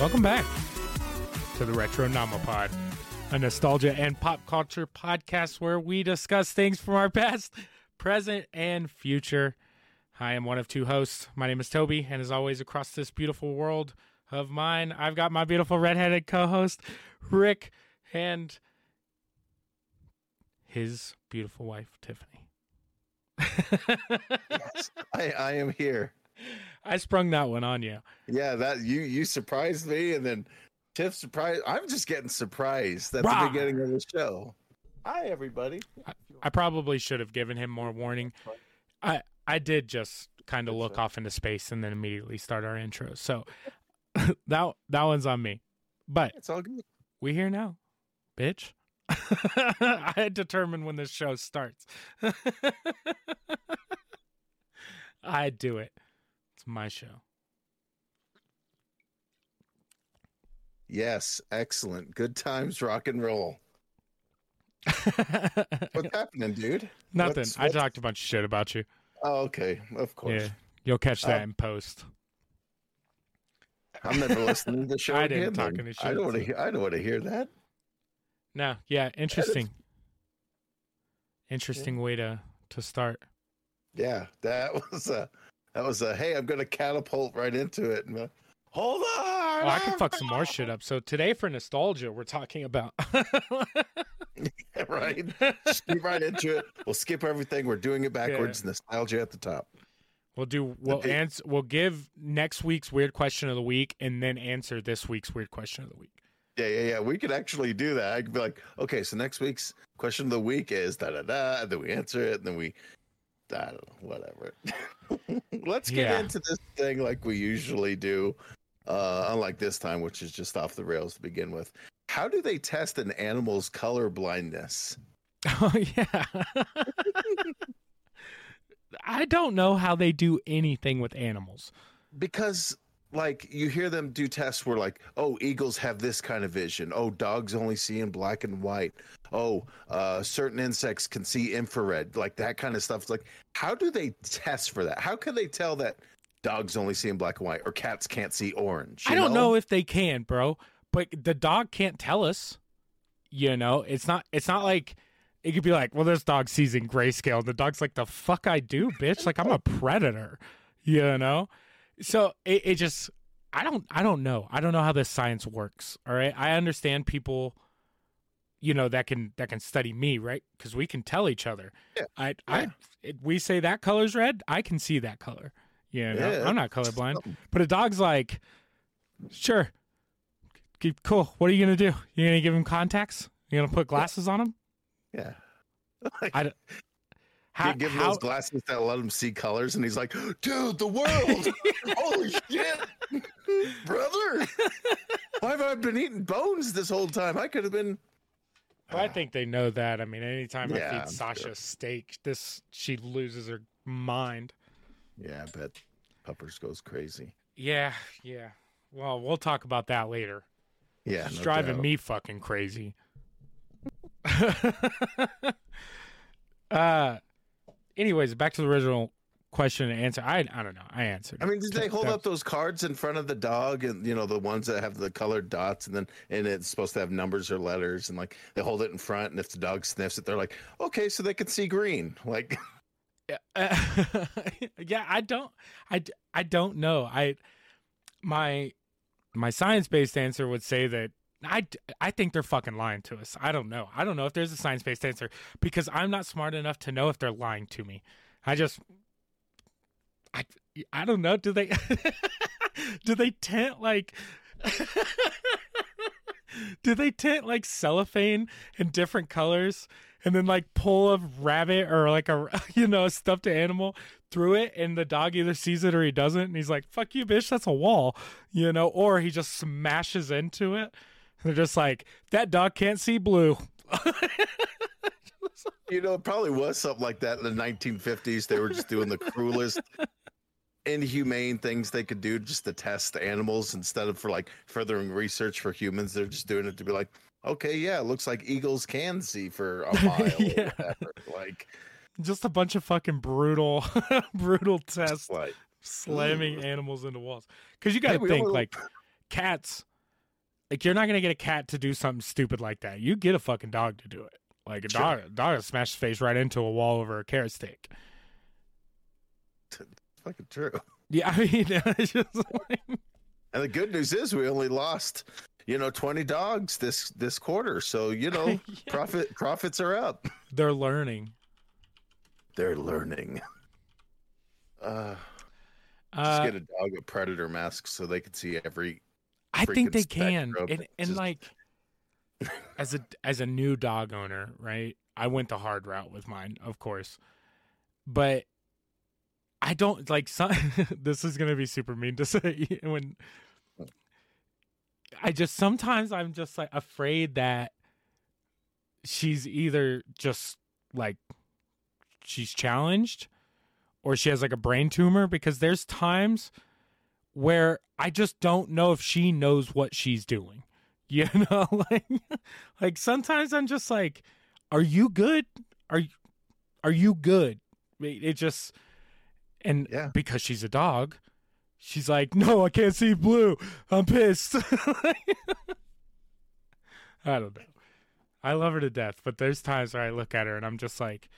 Welcome back to the Retro Nomopod, a nostalgia and pop culture podcast where we discuss things from our past, present, and future. I am one of two hosts. My name is Toby, and as always, across this beautiful world of mine, I've got my beautiful redheaded co host, Rick, and his beautiful wife, Tiffany. yes, I, I am here. I sprung that one on you. Yeah, that you you surprised me, and then Tiff surprised. I'm just getting surprised at Rah! the beginning of the show. Hi, everybody. I probably should have given him more warning. I I did just kind of look off into space and then immediately start our intro. So that that one's on me. But It's all good. we here now, bitch. I had determined when this show starts. I do it. My show. Yes, excellent. Good times, rock and roll. What's happening, dude? Nothing. What's- I talked a bunch of shit about you. Oh, okay, of course. Yeah. You'll catch that Uh, in post. I'm never listening to the show I didn't again. talk then. any I don't want to. Hear, I don't want to hear that. No, yeah, interesting. Interesting way to to start. Yeah, that was a. That was a. Hey, I'm going to catapult right into it. And, uh, Hold on. Oh, I can fuck some more shit up. So today for nostalgia, we're talking about right? Skip right into it. We'll skip everything. We're doing it backwards. Nostalgia at the top. We'll do we'll answer we'll give next week's weird question of the week and then answer this week's weird question of the week. Yeah, yeah, yeah. We could actually do that. I could be like, okay, so next week's question of the week is da da da, then we answer it, and then we, I don't know, whatever. Let's get Yeah. into this thing like we usually do. Uh, unlike this time, which is just off the rails to begin with. How do they test an animal's color blindness? Oh yeah. I don't know how they do anything with animals. because like you hear them do tests where like oh eagles have this kind of vision oh dogs only see in black and white oh uh certain insects can see infrared like that kind of stuff it's like how do they test for that how can they tell that dogs only see in black and white or cats can't see orange I don't know if they can, bro, but the dog can't tell us. You know, it's not it's not like it could be like, well, this dog sees in grayscale. And the dog's like, the fuck I do, bitch. Like I'm a predator. You know? So it, it just I don't I don't know. I don't know how this science works. All right. I understand people you know that can that can study me right because we can tell each other Yeah. i i it, we say that color's red i can see that color you know Yeah, i'm not colorblind but a dog's like, sure, keep cool. What are you gonna do? You gonna give him contacts? You gonna put glasses on him? yeah I don't- How? you give him how those glasses that let him see colors and he's like dude the world holy shit brother why have i been eating bones this whole time i could have been Well, I think they know that. I mean, anytime I Yeah, feed I'm Sasha sure. steak, this she loses her mind. Yeah, I bet Puppers goes crazy. Yeah, yeah. Well, we'll talk about that later. Yeah, It's no driving doubt. me fucking crazy. uh, anyways, back to the original question and answer. I I don't know. I answered. I mean, did they hold That- up those cards in front of the dog, and you know the ones that have the colored dots, and then and it's supposed to have numbers or letters, and like they hold it in front, and if the dog sniffs it, they're like, okay, so they can see green. Like, Yeah, uh, yeah, I don't, I I don't know. I, my, my science based answer would say that I, I think they're fucking lying to us. I don't know. I don't know if there's a science based answer because I'm not smart enough to know if they're lying to me. I just, I, I don't know. Do they, do they tint like? do they tint like cellophane in different colors and then like pull a rabbit or like a you know a stuffed animal through it and the dog either sees it or he doesn't and he's like fuck you bitch that's a wall you know or he just smashes into it they're just like that dog can't see blue you know, it probably was something like that in the 1950s. They were just doing the cruelest, inhumane things they could do just to test animals instead of for like furthering research for humans. They're just doing it to be like, okay, yeah, it looks like eagles can see for a mile. Yeah. Like, just a bunch of fucking brutal brutal tests like slamming animals into walls because you got to think like cats Like you're not gonna get a cat to do something stupid like that. You get a fucking dog to do it. Like a Sure. dog, a dog will smash his face right into a wall over a carrot stick. It's Fucking true. Yeah, I mean, it's just like, And the good news is we only lost, you know, 20 dogs this this quarter. So, you know, Yeah. profit profits are up. they're learning. They're learning. Uh just Uh, get a dog a predator mask so they can see every I think they can, and and just- like as a as a new dog owner, right? I went the hard route with mine, of course, but I don't like. Some, this is gonna be super mean to say when I just sometimes I'm just like afraid that she's either just like she's challenged or she has like a brain tumor because there's times where I just don't know if she knows what she's doing. You know, like like sometimes I'm just like, are you good? Are you are you good? It just and Yeah. because she's a dog, she's like, no, I can't see blue. I'm pissed. I don't know. I love her to death, but there's times where I look at her and I'm just like,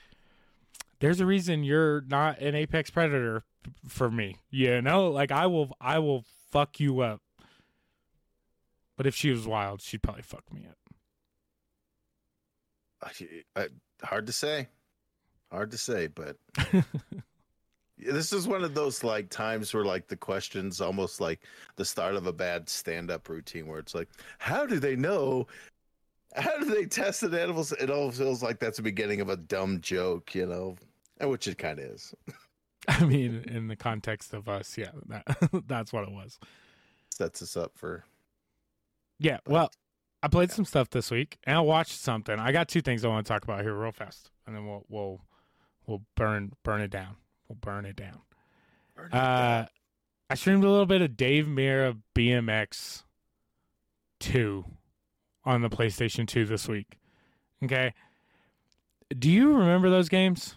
there's a reason you're not an apex predator for me. You know, like I will, I will fuck you up. But if she was wild, she'd probably fuck me up. I, hard to say. Hard to say, but this is one of those like times where like the questions almost like the start of a bad stand-up routine where it's like how do they know how do they test the animals it all feels like that's the beginning of a dumb joke you know and which it kind of is I mean, in the context of us, yeah, that, that's what it was. sets us up for Yeah, But- well, I played some stuff this week, and I watched something. I got two things I want to talk about here real fast, and then we'll we'll we'll burn burn it down. We'll burn it down. Uh, I streamed a little bit of Dave Mirra BMX two on the PlayStation two this week. Okay, do you remember those games?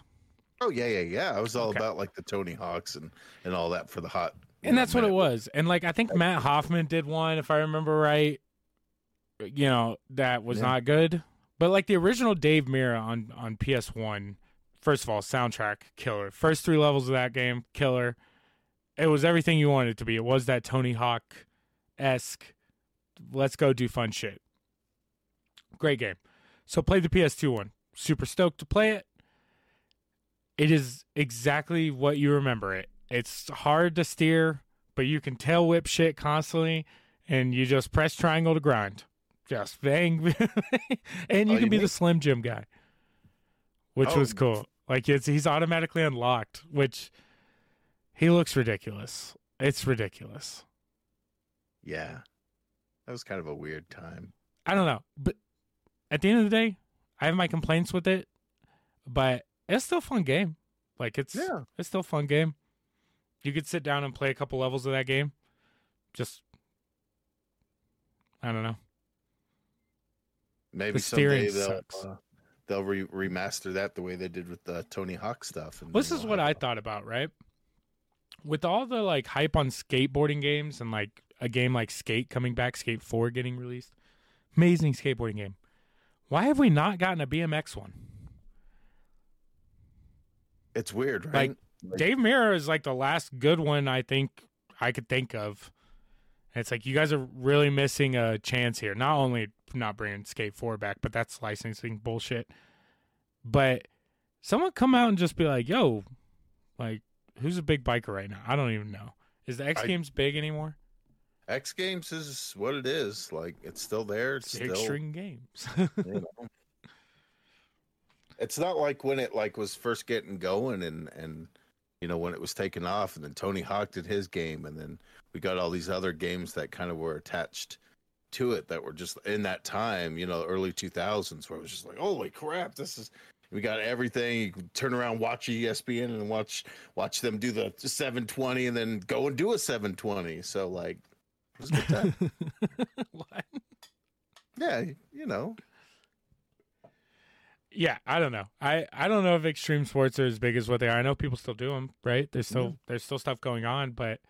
Oh yeah yeah yeah. I was all Okay. about like the tony hawks and and all that for the hot and know, that's what it was. And like i think matt hoffman did one if i remember right you know that was Yeah. not good. But like the original Dave Mirra on on ps1 first of all soundtrack killer. First three levels of that game killer. It was everything you wanted it to be. It was that tony hawk esque let's go do fun shit. Great game. So played the ps2 one. Super stoked to play it it is exactly what you remember it. It's hard to steer, but you can tail whip shit constantly, and you just press triangle to grind. Just bang, and you All can you be the. Slim Jim guy, which oh. was Oh. cool. Like it's he's automatically unlocked, which he looks ridiculous. It's ridiculous. yeah that was kind of a weird time I don't know, but at the end of the day, I have my complaints with it, but it's still a fun game. Like it's Yeah. it's still a fun game. You could sit down and play a couple levels of that game. Just I don't know. maybe The someday steering they'll sucks. uh, they'll re- remaster that the way they did with the tony hawk stuff and this is what I I a- thought about, right? With all the like hype on skateboarding games and like a game like Skate coming back, Skate 4 getting released. Amazing skateboarding game. Why have we not gotten a BMX one? It's weird Like, right Like- Dave Mirra is like the last good one I think I could think of. And it's like you guys are really missing a chance here. Not only not bringing Skate 4 back, but that's licensing bullshit. But someone come out and just be like, "Yo, like who's a big biker right now?" I don't even know. Is the X I- Games big anymore? X Games is what it is. Like it's still there. It's still, string games. you know. It's not like when it like was first getting going and and you know when it was taking off and then Tony Hawk did his game and then we got all these other games that kind of were attached to it that were just in that time, you know, early 2000s where it was just like, "Holy crap, this is we got everything. You can turn around, watch ESPN, and watch watch them do the 720, and then go and do a 720. So like, it was a good time. what? yeah, you know, Yeah, I don't know. I I don't know if extreme sports are as big as what they are. I know people still do them, right? There's still there's still stuff going on, but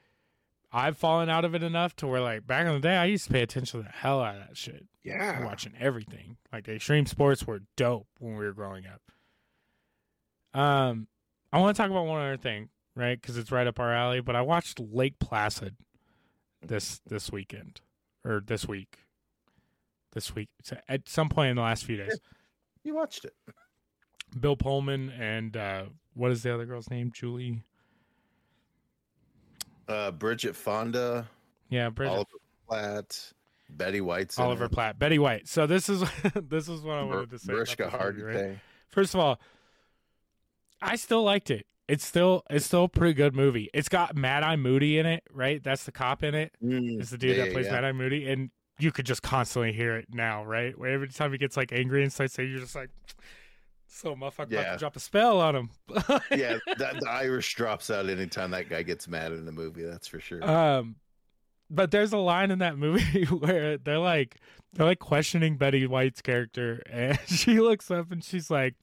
I've fallen out of it enough to where like back in the day I used to pay attention to the hell out of that shit. Yeah. Watching everything. Like extreme sports were dope when we were growing up. Um I want to talk about one other thing, right? Cuz it's right up our alley, but I watched Lake Placid this this weekend or this week. This week at some point in the last few days. You watched it. Bill Pullman and uh what is the other girl's name? Julie. Uh, Bridget Fonda, Yeah, Bridget Oliver Platt, Betty White's Oliver. Platt, Betty White. So this is this is what I wanted to say. about Mariska this movie, right? First of all, I still liked it. It's still it's still a pretty good movie. It's got Mad Eye Moody in it, right? That's the cop in it. Mm, It's the dude yeah, that plays yeah. Mad Eye Moody, and you could just constantly hear it now, right? Where every time he gets like angry and starts saying, you're just like, so motherfucker about Yeah. to drop a spell on him. yeah, that, the Irish drops out anytime that guy gets mad in the movie. That's for sure. Um, but there's a line in that movie where they're like they're like questioning Betty White's character, and she looks up and she's like,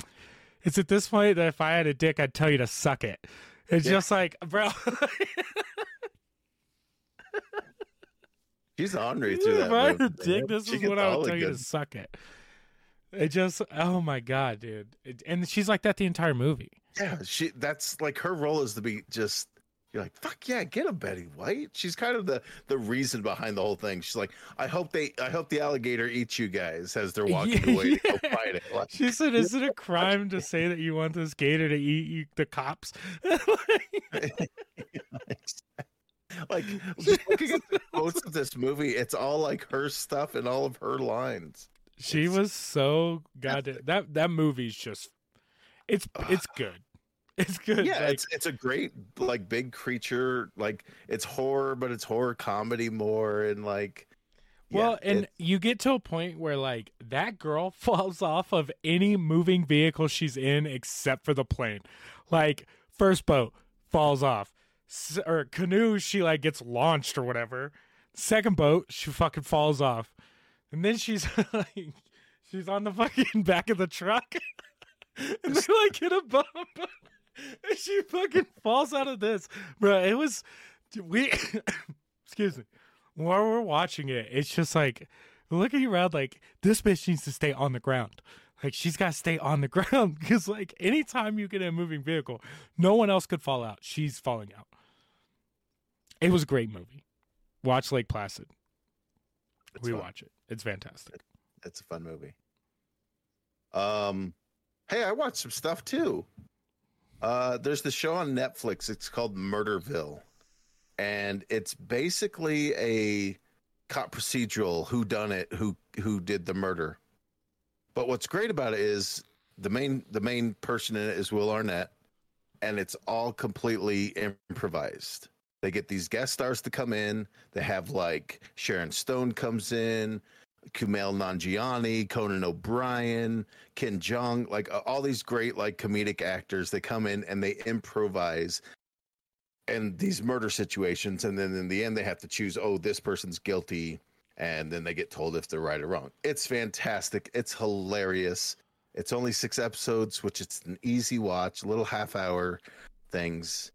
"It's at this point that if I had a dick, I'd tell you to suck it." It's Yeah. just like, bro, She's ornery through that if I movie. a dick, this She is what I would tell you to suck it. It just, oh my god, dude, it, and she's like that the entire movie. Yeah, she. That's like her role is to be just. You're like, fuck yeah, get a Betty White. She's kind of the the reason behind the whole thing. She's like, I hope they, I hope the alligator eats you guys as they're walking Yeah, away to go fight it. Like, She said, "Is it a crime to say that you want this gator to eat you, the cops?" like just looking at the quotes of this movie, it's all like her stuff and all of her lines. She It's was so goddamn that that movie's just it's it's good. It's good. Yeah, like, it's it's a great like big creature. Like it's horror, but it's horror comedy more, and like well, yeah, and you get to a point where like that girl falls off of any moving vehicle she's in except for the plane. Like first boat falls off, or canoe she like gets launched or whatever. Second boat she fucking falls off, and then she's like she's on the fucking back of the truck, and they like hit a bump. And she fucking falls out of this, bro. It was we. excuse me. While we're watching it, it's just like looking around. Like this bitch needs to stay on the ground. Like she's got to stay on the ground because like anytime you get in a moving vehicle, no one else could fall out. She's falling out. It was a great movie. Watch Lake Placid. It's we fun. watch it. It's fantastic. it's a fun movie. Um, hey, I watched some stuff too. Uh, there's the show on Netflix. It's called Murderville, and it's basically a cop procedural. Who done it? Who who did the murder? But what's great about it is the main the main person in it is Will Arnett, and it's all completely improvised. They get these guest stars to come in. They have like Sharon Stone comes in, Kumail Nanjiani, Conan O'Brien, Ken Jeong, like all these great like comedic actors. They come in and they improvise and these murder situations, and then in the end they have to choose. Oh, this person's guilty, and then they get told if they're right or wrong. It's fantastic. It's hilarious. It's only six episodes, which it's an easy watch, little half hour things.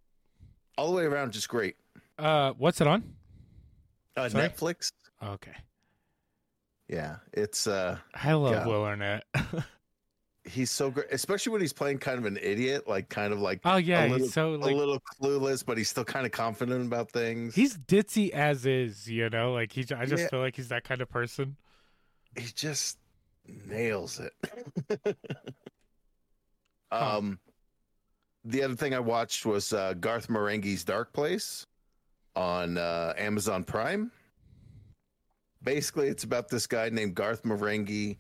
All the way around, just great. Uh, what's it on? Uh, Sorry? Netflix, Okay, yeah, it's uh, I love Yeah. Will Arnett. he's so great, especially when he's playing kind of an idiot, like kind of like oh yeah, little- he's so like a little clueless, but he's still kind of confident about things. he's ditzy as is. You know, like he. I just Yeah. feel like he's that kind of person. he just nails it. Huh. um, the other thing I watched was uh, Garth Marenghi's Dark Place on uh, Amazon Prime. Basically, it's about this guy named Garth Marenghi.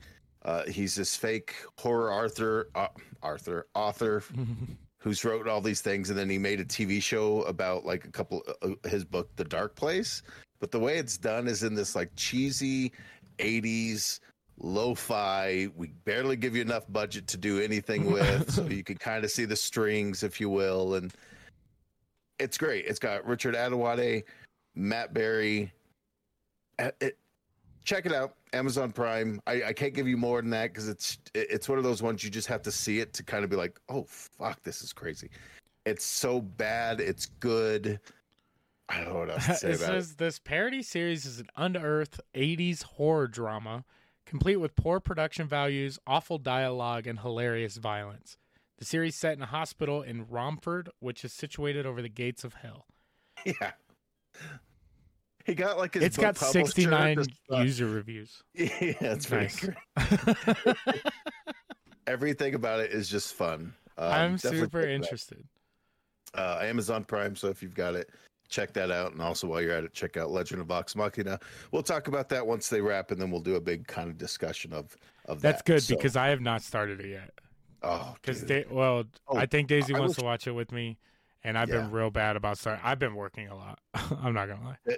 Uh, he's this fake horror Arthur, uh, Arthur author who's wrote all these things, and then he made a TV show about like a couple uh, his book, The Dark Place. But the way it's done is in this like cheesy '80s lo-fi. We barely give you enough budget to do anything with, so you can kind of see the strings, if you will, and it's great. It's got Richard Ayoade, Matt Berry. Uh, It, check it out, Amazon Prime. I, I can't give you more than that because it's it's one of those ones you just have to see it to kind of be like, oh fuck, this is crazy. It's so bad, it's good. I don't know what else to say it about it. this parody series is an unearthed 80s horror drama, complete with poor production values, awful dialogue, and hilarious violence. The series set in a hospital in Romford, which is situated over the gates of hell. Yeah. He got like his it's got 69 user reviews. Yeah, it's Nice. Everything about it is just fun. Um, I'm super it interested. uh, Amazon Prime. So if you've got it, check that out. And also while you're at it, check out Legend of Vox Machina. We'll talk about that once they wrap, and then we'll do a big kind of discussion of of That's that. good So- because I have not started it yet. oh, Because they, well, Oh, I think Daisy I wants to watch it with me, and I've Yeah. been real bad about starting. I've been working a lot. I'm not gonna lie.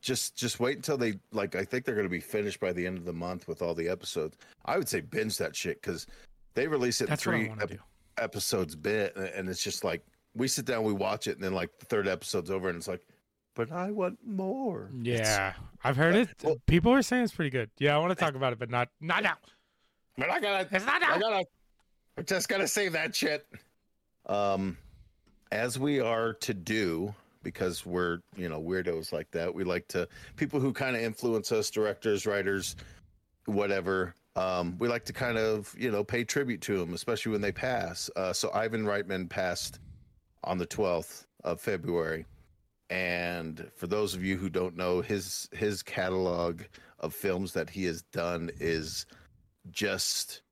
Just just wait until they like. I think they're going to be finished by the end of the month with all the episodes. I would say binge that shit because they release it in That's three ep- episodes bit, and- it's just like we sit down, we watch it, and then like the third episode's over, and it's like, but I want more. It's- Yeah, I've heard it. Well- People are saying it's pretty good. Yeah, I want to talk about it, but not not now. but I gotta It's not now. i gotta I just gotta save that shit. Um, as we are to do, because we're you know weirdos like that. We like to people who kind of influence us, directors, writers, whatever. Um, we like to kind of you know pay tribute to them, especially when they pass. Uh, so Ivan Reitman passed on the twelfth of February, and for those of you who don't know, his his catalog of films that he has done is just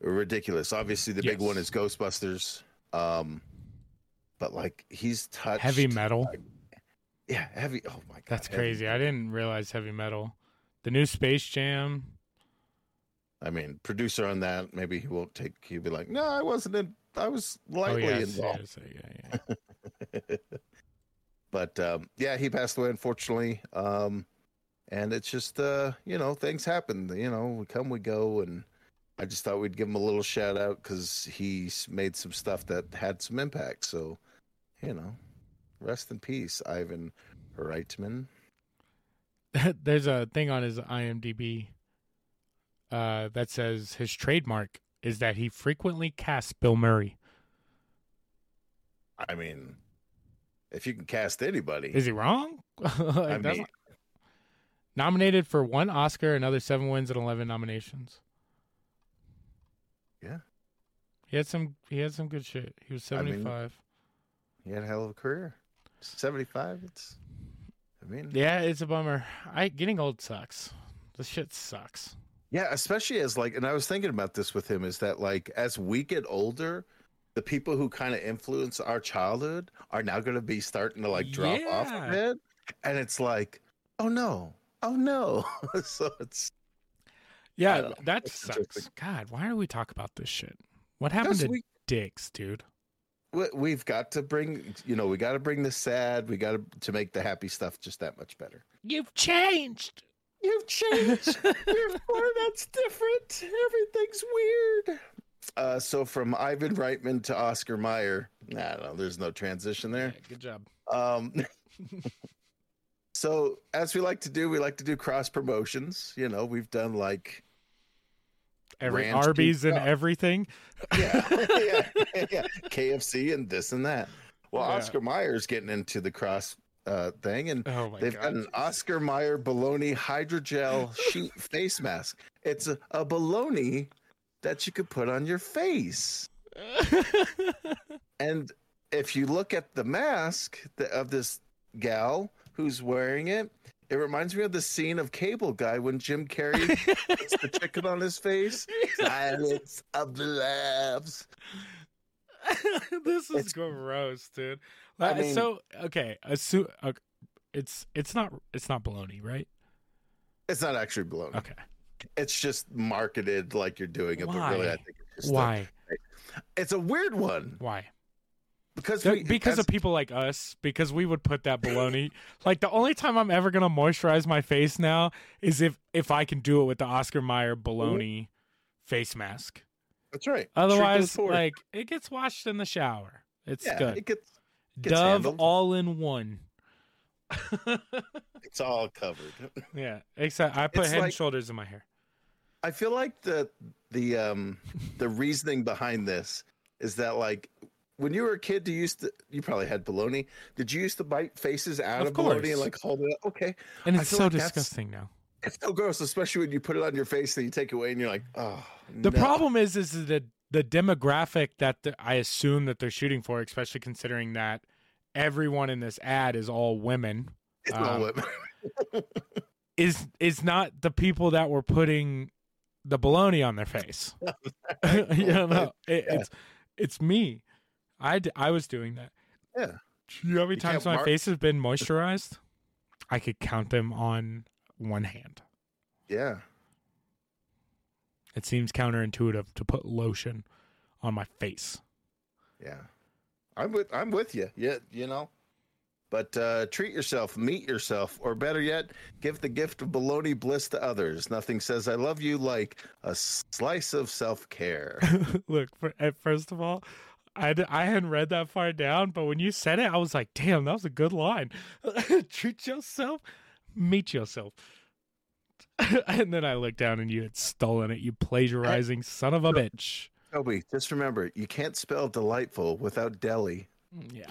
ridiculous. Obviously, the big one is Ghostbusters. Um, but like he's touched Heavy metal. Yeah, heavy. Oh my god, That's heavy. crazy. I didn't realize heavy metal. The new Space Jam. I mean, producer on that, maybe he won't take. He'll be like, no, I wasn't in. I was Oh lightly yes, involved. yes, yeah, yeah. but um, yeah, he passed away unfortunately. Um, and it's just uh, you know, things happen. You know, we come, we go, and I just thought we'd give him a little shout out because he's made some stuff that had some impact. So, you know, rest in peace, Ivan Reitman. There's a thing on his IMDb uh, that says his trademark is that he frequently casts Bill Murray. I mean, if you can cast anybody, Is he wrong? I mean, Nominated for one Oscar, another seven wins, and eleven nominations. Yeah. He had some. He had some good shit. He was I mean, he had a hell of a career. Seventy-five. It's. I mean, Yeah, it's a bummer. I getting old sucks. This shit sucks. Yeah, especially as like, and I was thinking about this with him is that like as we get older, the people who kind of influence our childhood are now going to be starting to like drop off a bit, and it's like, oh no, oh no. so it's Yeah, that sucks. God, why do we talk about this shit? What happened to we dicks, dude? We- we've got to bring you know we got to bring the sad, we got to to make the happy stuff just that much better. You've changed. You've changed. Your format's different. Everything's weird. Uh, so from Ivan Reitman to Oscar Mayer I don't know. There's no transition there. Yeah, good job. Um, so as we like to do, we like to do cross promotions. You know, we've done like Every Arby's and everything. yeah, yeah, yeah, KFC and this and that. Well, Yeah. Oscar Mayer's getting into the cross uh, thing, and Oh They've god. got an Oscar Mayer baloney hydrogel sheet face mask. It's a, a baloney that you could put on your face. And if you look at the mask of this gal who's wearing it, it reminds me of the scene of Cable Guy when Jim Carrey puts the chicken on his face. Silence of the lambs. this is It's- gross, dude. I mean- so okay, assume, it's it's not it's not baloney, right? It's not actually baloney. Okay. It's just marketed like you're doing it, but really, I Why? think it's just a- Why? it's a weird one Why? Because we, because of people like us, because we would put that baloney. like the only time I'm ever gonna moisturize my face now is if if I can do it with the Oscar Mayer baloney face mask. That's right. Otherwise, like it gets washed in the shower. It's yeah, good. it gets gets Dove handled. all in one. it's all covered. yeah, except I put It's head and shoulders in my hair. I feel like the the um the reasoning behind this is that like when you were a kid, do you used to you probably had bologna? Did you used to bite faces out of, Of bologna and like hold it up? Okay, And it's so like disgusting now. it's so gross, especially when you put it on your face and you take it away and you're like, oh. The no. problem is, is the the demographic that the, I assume that they're shooting for, especially considering that everyone in this ad is all women, It's all um, women. is is not the people that were putting the baloney on their face. you know, it, Yeah. it's it's me. I d- I was doing that. Yeah. You know how many You times my mark- face has been moisturized? I could count them on one hand. yeah. It seems counterintuitive to put lotion on my face. Yeah. I'm with I'm with you. Yeah, you know. But uh, treat yourself, meet yourself, or better yet, give the gift of baloney bliss to others. Nothing says I love you like a slice of self care. Look, for, at first of all, I, d- I hadn't read that far down, but when you said it, I was like, damn, that was a good line. Treat yourself, meet yourself. and then I looked down and you had stolen it, you plagiarizing son of a bitch. Toby, just remember, you can't spell delightful without deli. Yeah.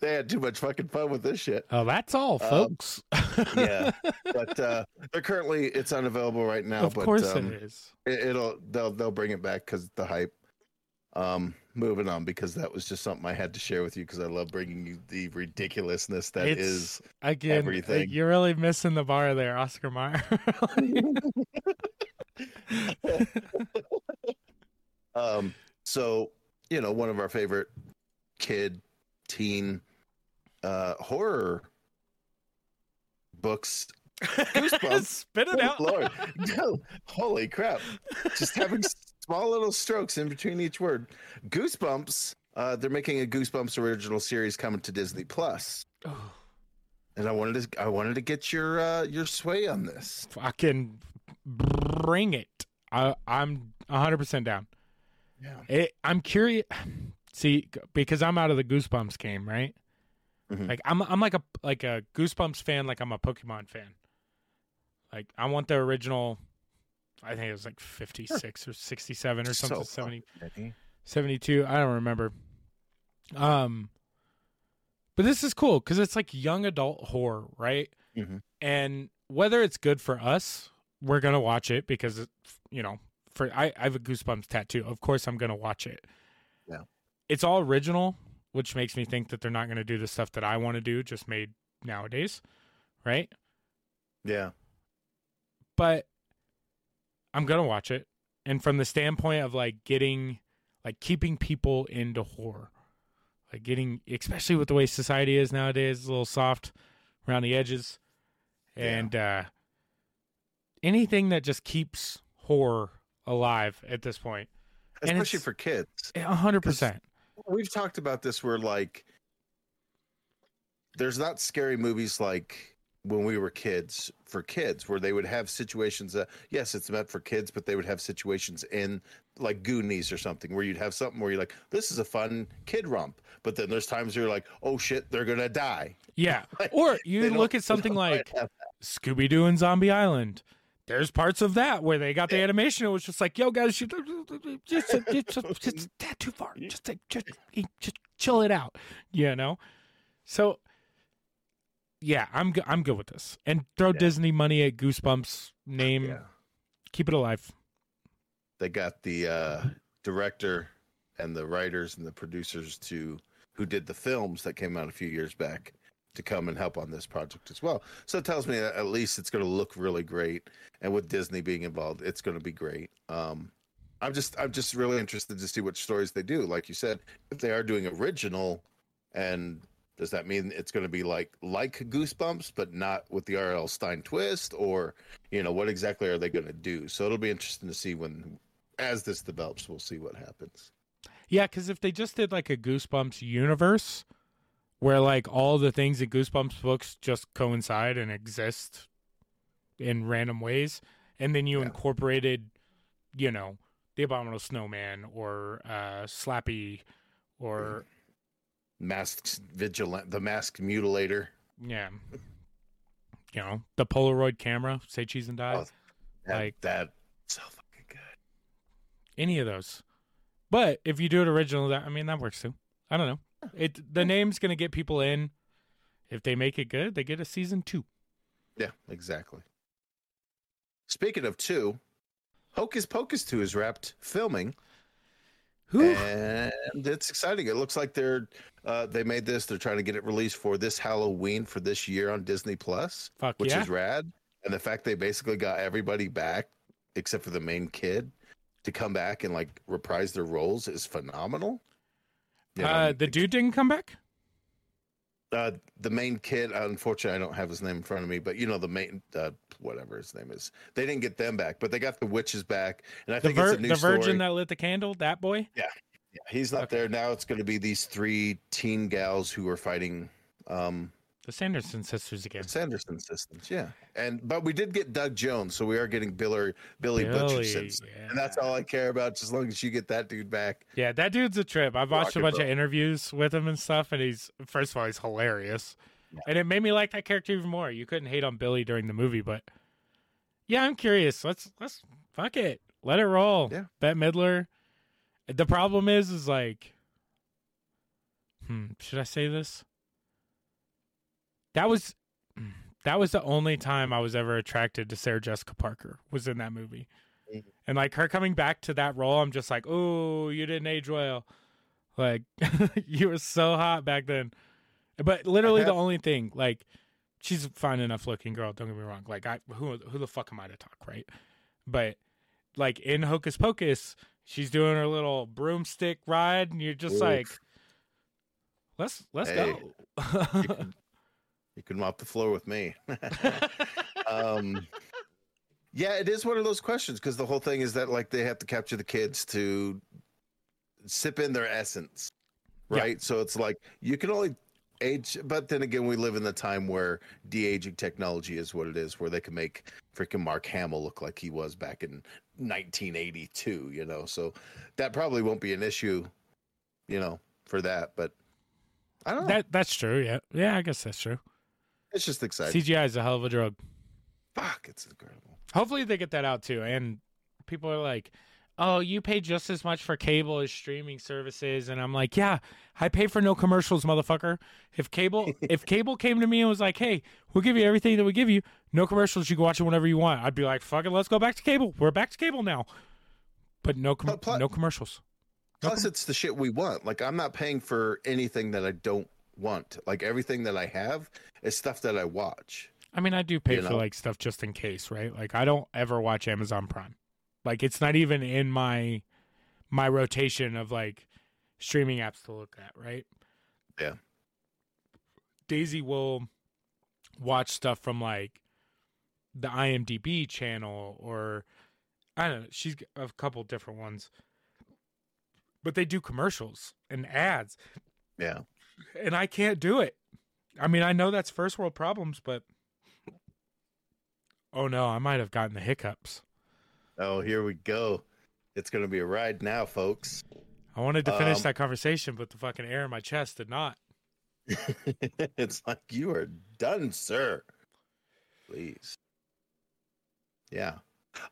They had too much fucking fun with this shit. Oh, that's all, Um, folks. Yeah, but uh, they're currently it's unavailable right now. of but course um, it is. it, it'll they'll they'll bring it back because the hype. Um, moving on because that was just something I had to share with you because I love bringing you the ridiculousness that It's- is. Again, everything. you're really missing the bar there, Oscar Mayer. Um, so you know, one of our favorite kid teen uh horror books. Goosebumps. Spit it Good out. Lord, No, holy crap! Just having small little strokes in between each word. Goosebumps. Uh, they're making a Goosebumps original series coming to Disney Plus. Plus, and I wanted to I wanted to get your uh, your sway on this. Fucking bring it. I, I'm 100% down. Yeah. It, I'm curious. See, because I'm out of the Goosebumps game, right? Mhm. Like I'm, I'm like a like a Goosebumps fan, like I'm a Pokemon fan. Like I want the original. I think it was like 56 or 67 or something, 70, 72. I don't remember. Um, but this is cool because it's like young adult horror, right? Mhm. And whether it's good for us, we're gonna watch it because it, you know, for I, I have a Goosebumps tattoo. Of course, I'm gonna watch it. Yeah. it's all original, which makes me think that they're not gonna do the stuff that I want to do, just made nowadays, right? Yeah. but I'm gonna watch it. And from the standpoint of like getting, like keeping people into horror, like getting, especially with the way society is nowadays, a little soft around the edges, Yeah. and uh anything that just keeps horror alive at this point, Especially for kids. a hundred percent. We've talked about this where like there's not scary movies like when we were kids for kids where they would have situations that yes it's meant for kids but they would have situations in like goonies or something where you'd have something where you're like this is a fun kid romp but then there's times where you're like oh shit they're gonna die Yeah, Like, or you look at something like Scooby Doo and Zombie Island. There's parts of that where they got the animation. It was just like, yo, guys, you just, just, just, just that too far. Just, just, just chill it out, you know. So, yeah, I'm go- I'm good with this. And throw Yeah. Disney money at Goosebumps name. yeah Keep it alive. they got the uh, director and the writers and the producers to who did the films that came out a few years back to come and help on this project as well. So it tells me that at least it's going to look really great, and with Disney being involved, it's going to be great. Um, I'm just I'm just really interested to see what stories they do. Like you said, if they are doing original, and does that mean it's going to be like like Goosebumps, but not with the R.L. Stine twist, or you know what exactly are they going to do? So it'll be interesting to see when as this develops, we'll see what happens. Yeah, because if they just did like a Goosebumps universe where like all the things in Goosebumps books just coincide and exist in random ways, and then you Yeah. incorporated, you know, the Abominable Snowman or uh, Slappy or Masked vigilant, the masked mutilator. yeah, you know, the Polaroid camera, say cheese and die, Oh, That, Like- that so fucking good. any of those. But if you do it original, that I mean that works too. I don't know. It the name's gonna get people in. If they make it good, they get a season two. Yeah, exactly. Speaking of two, Hocus Pocus 2 is wrapped filming Who? and it's exciting. It looks like they're uh, they made this. They're trying to get it released for this Halloween for this year on Disney Plus, Fuck which yeah. is rad. And the fact they basically got everybody back except for the main kid to come back and like reprise their roles is phenomenal. You know, uh, the dude didn't come back. Uh, the main kid, unfortunately, I don't have his name in front of me, but you know the main, uh, whatever his name is. They didn't get them back, but they got the witches back, and I The, think vir- it's a new the virgin story. that lit the candle. That boy. Yeah, he's not Okay. there now. It's going to be these three teen gals who are fighting um, The Sanderson sisters again. the Sanderson sisters, Yeah, and but we did get Doug Jones, so we are getting Billy Billy, Billy, Butcherson, and that's all I care about. Just as long as you get that dude back. Yeah, that dude's a trip. I've watched Rock a bunch of interviews with him and stuff, and he's first of all he's hilarious, Yeah. and it made me like that character even more. You couldn't hate on Billy during the movie, but yeah, I'm curious. Let's let's fuck it, let it roll. Yeah. Bette Midler. The problem is, is like, hmm, should I say this? That was that was the only time I was ever attracted to Sarah Jessica Parker was in that movie. Mhm. And like her coming back to that role, I'm just like, oh, you didn't age well. Like you were so hot back then. But literally the only thing, like, she's a fine enough looking girl. Don't get me wrong. Like, I who who the fuck am I to talk, right? But like in Hocus Pocus, she's doing her little broomstick ride, and you're just Oof. like, let's let's Hey. go. You can, mop the floor with me. um yeah it is one of those questions because the whole thing is that like they have to capture the kids to sip in their essence Yeah. right so it's like you can only age but then again we live in the time where de-aging technology is what it is where they can make freaking mark hamill look like he was back in 1982 you know so that probably won't be an issue you know for that but i don't know that that's true. Yeah, yeah, I guess that's true. It's just exciting CGI is a hell of a drug. fuck it's incredible Hopefully they get that out too. And people are like, "Oh, you pay just as much for cable as streaming services," and I'm like, "Yeah, I pay for no commercials, motherfucker. If cable, if cable came to me and was like, "Hey, we'll give you everything that we give you, no commercials, you can watch it whenever you want," I'd be like, "Fuck it, let's go back to cable. We're back to cable now." But no, com- But plu- no commercials. No Plus, it's the shit we want. Like, I'm not paying for anything that I don't want. Like, everything that I have is stuff that I watch. I mean, I do pay You for know? like stuff just in case, right? Like I don't ever watch Amazon Prime. Like it's not even in my my rotation of like streaming apps to look at, right? Yeah. Daisy will watch stuff from like the IMDb channel or I don't know, she's a couple different ones. But they do commercials and ads Yeah. And I can't do it. I mean, I know that's first world problems, but oh no, I might have gotten the hiccups. Oh, here we go. It's going to be a ride now, folks. I wanted to finish Um, that conversation, but the fucking air in my chest did not. it's like you are done, sir. Please. Yeah.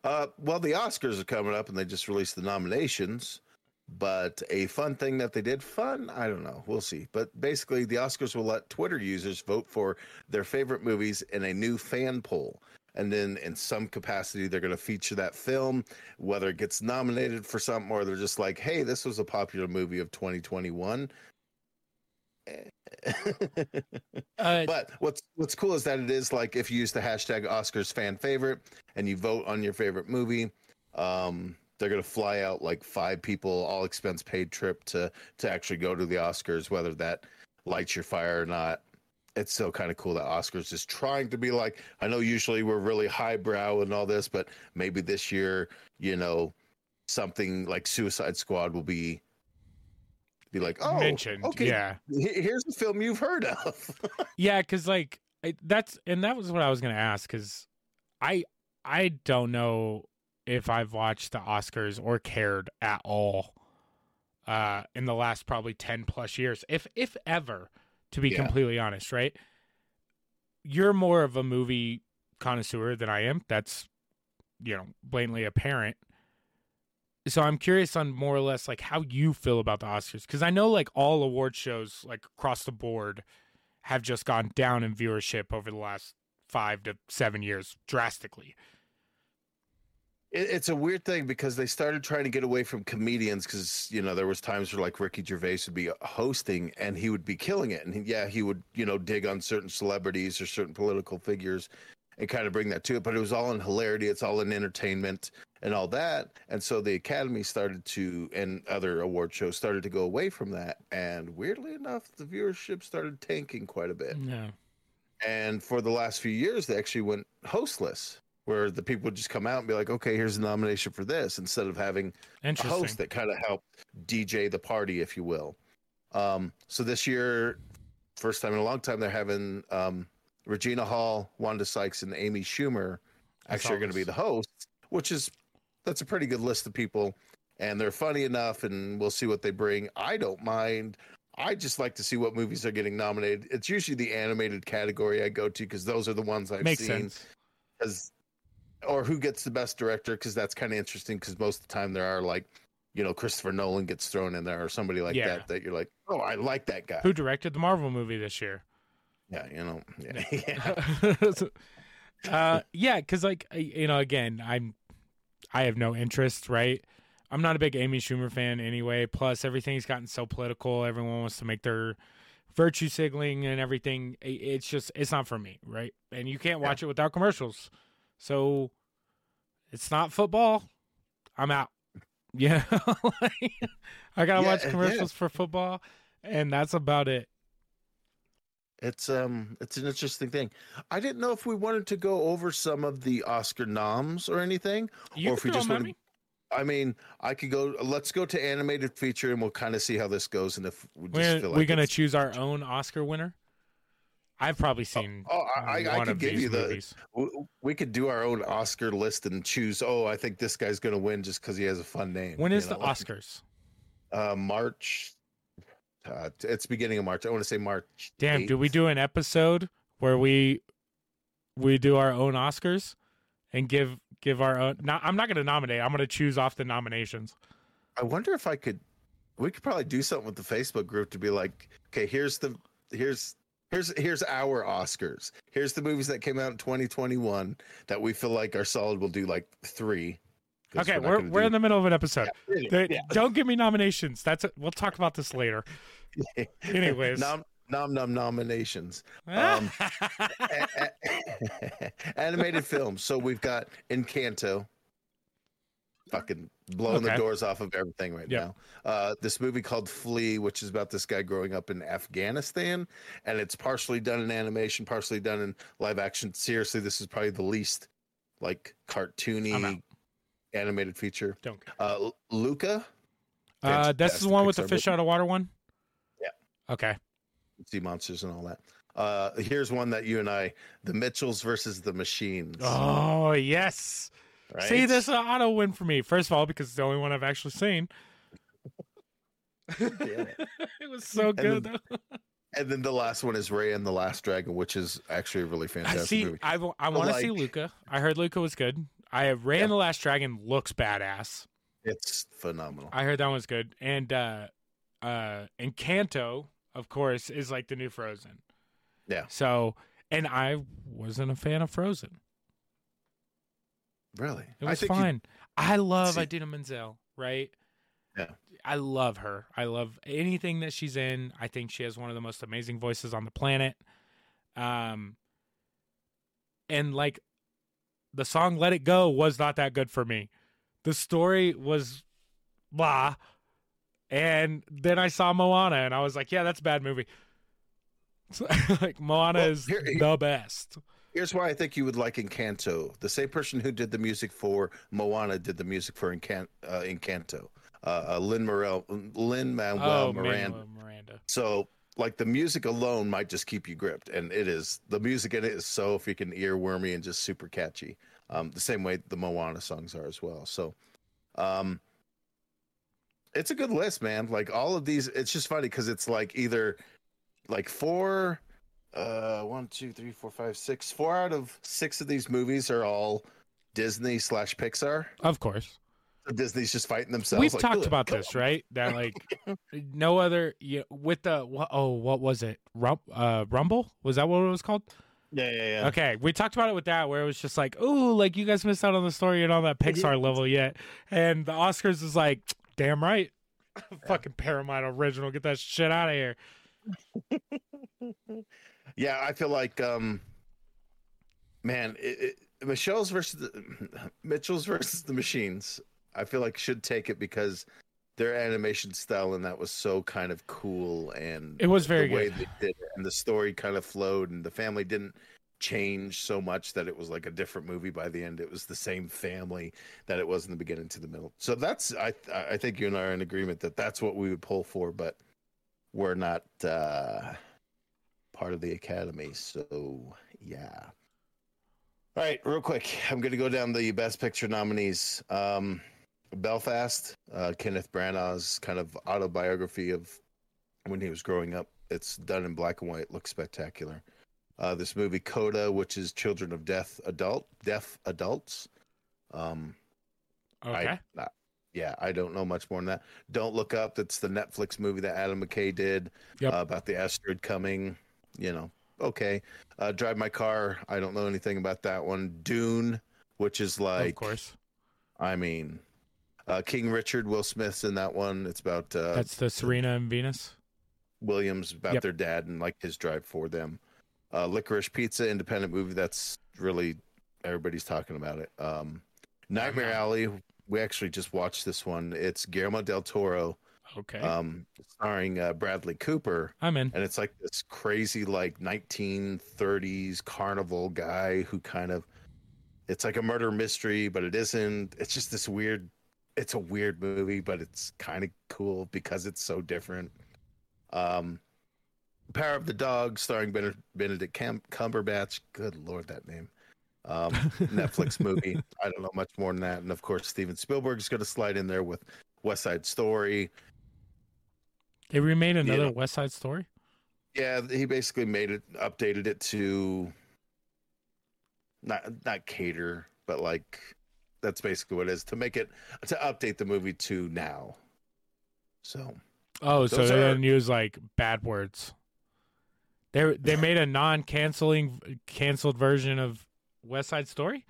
Uh, well, the Oscars are coming up, and they just released the nominations. But a fun thing that they did, fun, I don't know, we'll see. But basically, the Oscars will let Twitter users vote for their favorite movies in a new fan poll. And then, in some capacity, they're going to feature that film, whether it gets nominated for something or they're just like, hey, this was a popular movie of 2021. Uh, But what's what's cool is that it is like if you use the hashtag Oscars fan favorite and you vote on your favorite movie, um, they're gonna fly out like five people, all expense paid trip to to actually go to the Oscars, whether that lights your fire or not. It's so kind of cool that Oscars is trying to be like. I know usually we're really highbrow and all this, but maybe this year, you know, something like Suicide Squad will be be like, oh, mentioned, okay, yeah, here's a film you've heard of. yeah, because like I, that's and that was what I was gonna ask because I I don't know if I've watched the Oscars or cared at all uh in the last probably 10 plus years if if ever to be Yeah. completely honest right you're more of a movie connoisseur than I am that's you know blatantly apparent so I'm curious on more or less like how you feel about the Oscars because I know like all award shows like across the board have just gone down in viewership over the last five to seven years drastically. It, it's a weird thing because they started trying to get away from comedians because you know there was times where like Ricky Gervais would be uh, hosting and he would be killing it, and he, yeah, he would you know dig on certain celebrities or certain political figures and kind of bring that to it, but it was all in hilarity, it's all in entertainment and all that, and so the Academy started to and other award shows started to go away from that, and weirdly enough, the viewership started tanking quite a bit. No. And for the last few years, they actually went hostless, where the people would just come out and be like, okay, here's a nomination for this, instead of having a host that kind of helped DJ the party, if you will. Um, so this year, first time in a long time, they're having um, Regina Hall, Wanda Sykes, and Amy Schumer actually are going to be the hosts, which is that's a pretty good list of people, and they're funny enough, and we'll see what they bring. I don't mind. I just like to see what movies are getting nominated. It's usually the animated category I go to because those are the ones I've Makes seen. sense. As or who gets the best director because that's kind of interesting because most of the time there are like you know Christopher Nolan gets thrown in there or somebody like Yeah. that that you're like oh I like that guy Who directed the Marvel movie this year? yeah you know yeah, yeah. uh, yeah, because like you know, again, I'm I have no interest, right? I'm not a big Amy Schumer fan anyway. Plus, everything's gotten so political. Everyone wants to make their virtue signaling and everything. It's just it's not for me, right? And you can't watch it without commercials. So it's not football. I'm out. Yeah, Like, I gotta Yeah, watch yeah. commercials for football, and that's about it. it's um it's an interesting thing I didn't know if we wanted to go over some of the Oscar noms or anything You or if we just want me. I mean I could go let's go to animated feature and we'll kind of see how this goes and if we just We're, feel we're gonna choose our own Oscar winner. I've probably seen oh I, I, I could give you the movies. W- We could do our own Oscar list and choose. Oh, I think this guy's going to win just because he has a fun name. When is you is the like, Oscars? Uh, March. Uh, it's beginning of March. I want to say March. Damn, do we do an episode where we we do our own Oscars and give give our own? Not, I'm not going to nominate. I'm going to choose off the nominations. I wonder if I could. We could probably do something with the Facebook group to be like, okay, here's the here's here's here's our Oscars. Here's the movies that came out in 2021 that we feel like are solid. We'll do like three. Okay, we're gonna we're do- in the middle of an episode. Yeah, They- yeah. Don't give me nominations. That's it. We'll talk about this later. Anyways, nom nom nom nominations. Um, A- a- animated films. So we've got Encanto. Fucking blowing the doors off of everything right Yep. now. Uh, this movie called Flee, which is about this guy growing up in Afghanistan, and it's partially done in animation, partially done in live action. Seriously, this is probably the least like cartoony animated feature. don't. Uh, Luca, Uh, this is the one with the fish movie. out of water one. Yeah. Okay. sea monsters and all that. Uh, here's one that you and I, the Mitchells versus the Machines. Oh yes. Right? See, this is an auto win for me. First of all, because it's the only one I've actually seen. Yeah. it was so good. then- though. And then the last one is Raya and the Last Dragon, which is actually a really fantastic I fantastic see. movie. I, I want to see Luca. I heard Luca was good. I have Raya and the Last Dragon looks badass. It's phenomenal. I heard that one was good. And uh uh Encanto, of course, is like the new Frozen. Yeah. So and I wasn't a fan of Frozen. Really, It I was think you- fine. I love see- Idina Menzel, right? Yeah. I love her. I love anything that she's in. I think she has one of the most amazing voices on the planet. Um and like the song Let It Go was not that good for me. The story was blah. And then I saw Moana and I was like, yeah, that's a bad movie. So, like Moana Well, is here- here- the best. Here's why I think you would like Encanto. The same person who did the music for Moana did the music for Encan- uh, Encanto. Uh, uh, Lin Morel, Lin Manuel oh, Miranda. Manuel Miranda. So, like the music alone might just keep you gripped, and it is the music in it is so freaking earwormy and just super catchy. Um, the same way the Moana songs are as well. So, um, it's a good list, man. Like all of these, it's just funny because it's like either like four, uh, one, two, three, four, five, six, four out of six of these movies are all Disney slash Pixar. Of course. Disney's just fighting themselves. We've like, talked about this, on." right? That like no other know, with the oh, what was it? Rum, uh, Rumble was that what it was called? Yeah, yeah, yeah. Okay, we talked about it with that, where it was just like, oh, like you guys missed out on the story and on that Pixar level yet, and the Oscars is like, damn right, fucking Paramount original, get that shit out of here. Yeah, I feel like, um, man, it, it, Michelle's versus the, Mitchell's versus the Machines. I feel like should take it because their animation style and that was so kind of cool and It was very the way good. they did it and the story kind of flowed and the family didn't change so much that it was like a different movie by the end. It was the same family that it was in the beginning to the middle. So that's I I think you and I are in agreement that that's what we would pull for, but we're not uh part of the academy. So yeah. All right, real quick, I'm going to go down the best picture nominees. Um, Belfast, uh, Kenneth Branagh's kind of autobiography of when he was growing up. It's done in black and white, looks spectacular. Uh, this movie Coda, which is Children of Death adult deaf adults. Um, Okay, I, uh, yeah, I don't know much more than that. Don't look up. That's the Netflix movie that Adam McKay did Yep. uh, about the asteroid coming. You know, okay. Uh, Drive my car. I don't know anything about that one. Dune, which is like, of course, I mean, uh, King Richard, Will Smith's in that one. It's about uh, that's the Serena and Venus. Williams about Yep. their dad and like his drive for them. Uh, Licorice Pizza, independent movie that's really everybody's talking about it. Um, Nightmare. Alley. We actually just watched this one. It's Guillermo del Toro, Okay, um, starring uh, Bradley Cooper, I'm in. and it's like this crazy like 1930s carnival guy who kind of it's like a murder mystery, but it isn't. It's just this weird. It's a weird movie, but it's kind of cool because it's so different. Um, Power of the Dog, starring Benedict, Benedict Cam- Cumberbatch. Good lord, that name. Um, Netflix movie. I don't know much more than that. And of course, Steven Spielberg is going to slide in there with West Side Story. They remade another Yeah. West Side Story. Yeah, he basically made it, updated it to not not cater, but like that's basically what it is to make it to update the movie to now. So Oh, so they are- didn't use like bad words. They they made a non-canceling canceled version of West Side Story.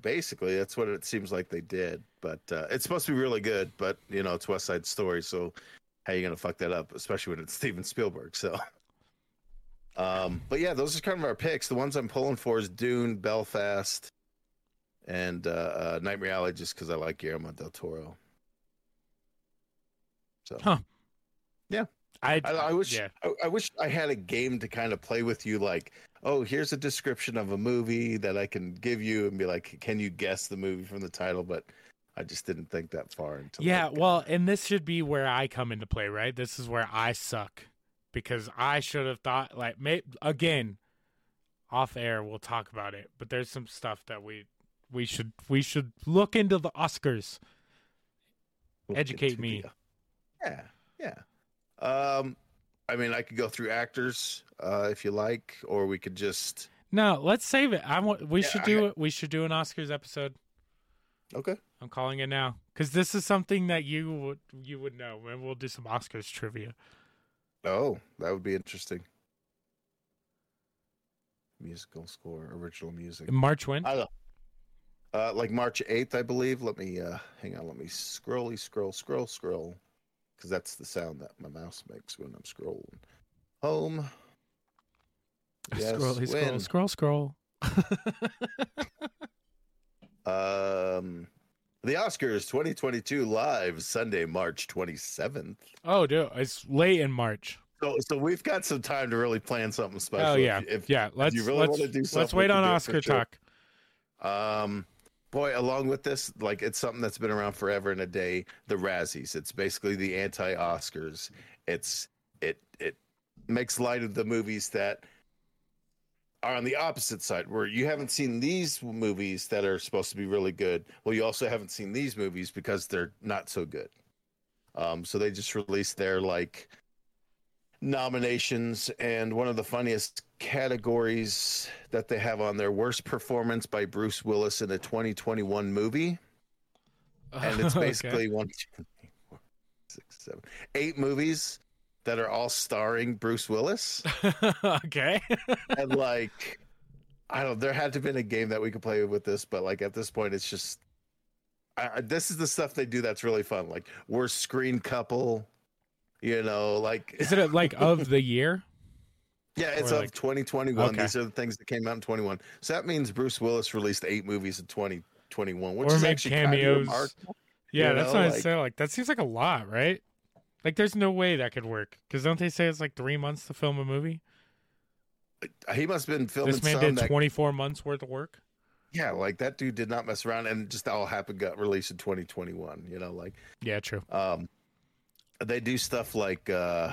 basically that's what it seems like they did. But uh, it's supposed to be really good. But you know, it's West Side Story, so how are you gonna fuck that up? Especially when it's Steven Spielberg. So. Um, but yeah, those are kind of our picks. The ones I'm pulling for is Dune, Belfast, and uh, uh, Nightmare Alley, just because I like Guillermo del Toro. So Huh. I I, I wish yeah. I, I wish I had a game to kind of play with you. Like, oh, here's a description of a movie that I can give you and be like, can you guess the movie from the title? But I just didn't think that far until Yeah, like, well, and this should be where I come into play, right? This is where I suck because I should have thought like may, again off air we'll talk about it, but there's some stuff that we we should we should look into the Oscars. we'll educate me. the- yeah, yeah. Um, I mean, I could go through actors uh, if you like, or we could just No, let's save it. I want we Yeah, should do it. We should do an Oscars episode. okay. I'm calling it now because this is something that you would you would know, and we'll do some Oscars trivia. Oh, that would be interesting. Musical score, original music. In March when? I don't know. Uh, like March 8th, I believe. Let me uh, hang on. Let me scrolly scroll, scroll, scroll, because that's the sound that my mouse makes when I'm scrolling. Home. Yes, scroll, scroll, scroll, scroll. Um, the Oscars 2022 live Sunday, March 27th. oh, dude, it's late in March. So, so we've got some time to really plan something special. Oh yeah, if, yeah. Let's you really let's let's wait on Oscar sure. talk. Um, boy, along with this, like it's something that's been around forever and a day. The Razzies. It's basically the anti-Oscars. It's it it makes light of the movies that are on the opposite side, where you haven't seen these movies that are supposed to be really good. Well, you also haven't seen these movies because they're not so good. Um, so they just released their like nominations and one of the funniest categories that they have on their worst performance by Bruce Willis in a 2021 movie. and it's Okay. basically one, two, three, four, six, seven, eight movies that are all starring Bruce Willis. okay. and like I don't there had to have been a game that we could play with this, but like at this point it's just I, I- this is the stuff they do that's really fun. Like worst screen couple, you know, like Is it uh, like of the year? yeah, it's or of like- 2021. Okay. These are the things that came out in 21. So that means Bruce Willis released eight movies in 2021, which Or is made actually kind of cameos. Yeah, You that's know, what I like- say. Like that seems like a lot, right? Like there's no way that could work. Because don't they say it's like three months to film a movie? He must have been filming This man did that 24 months worth of work. yeah, like that dude did not mess around and just all happened got released in 2021, you know, like Yeah, true. um they do stuff like uh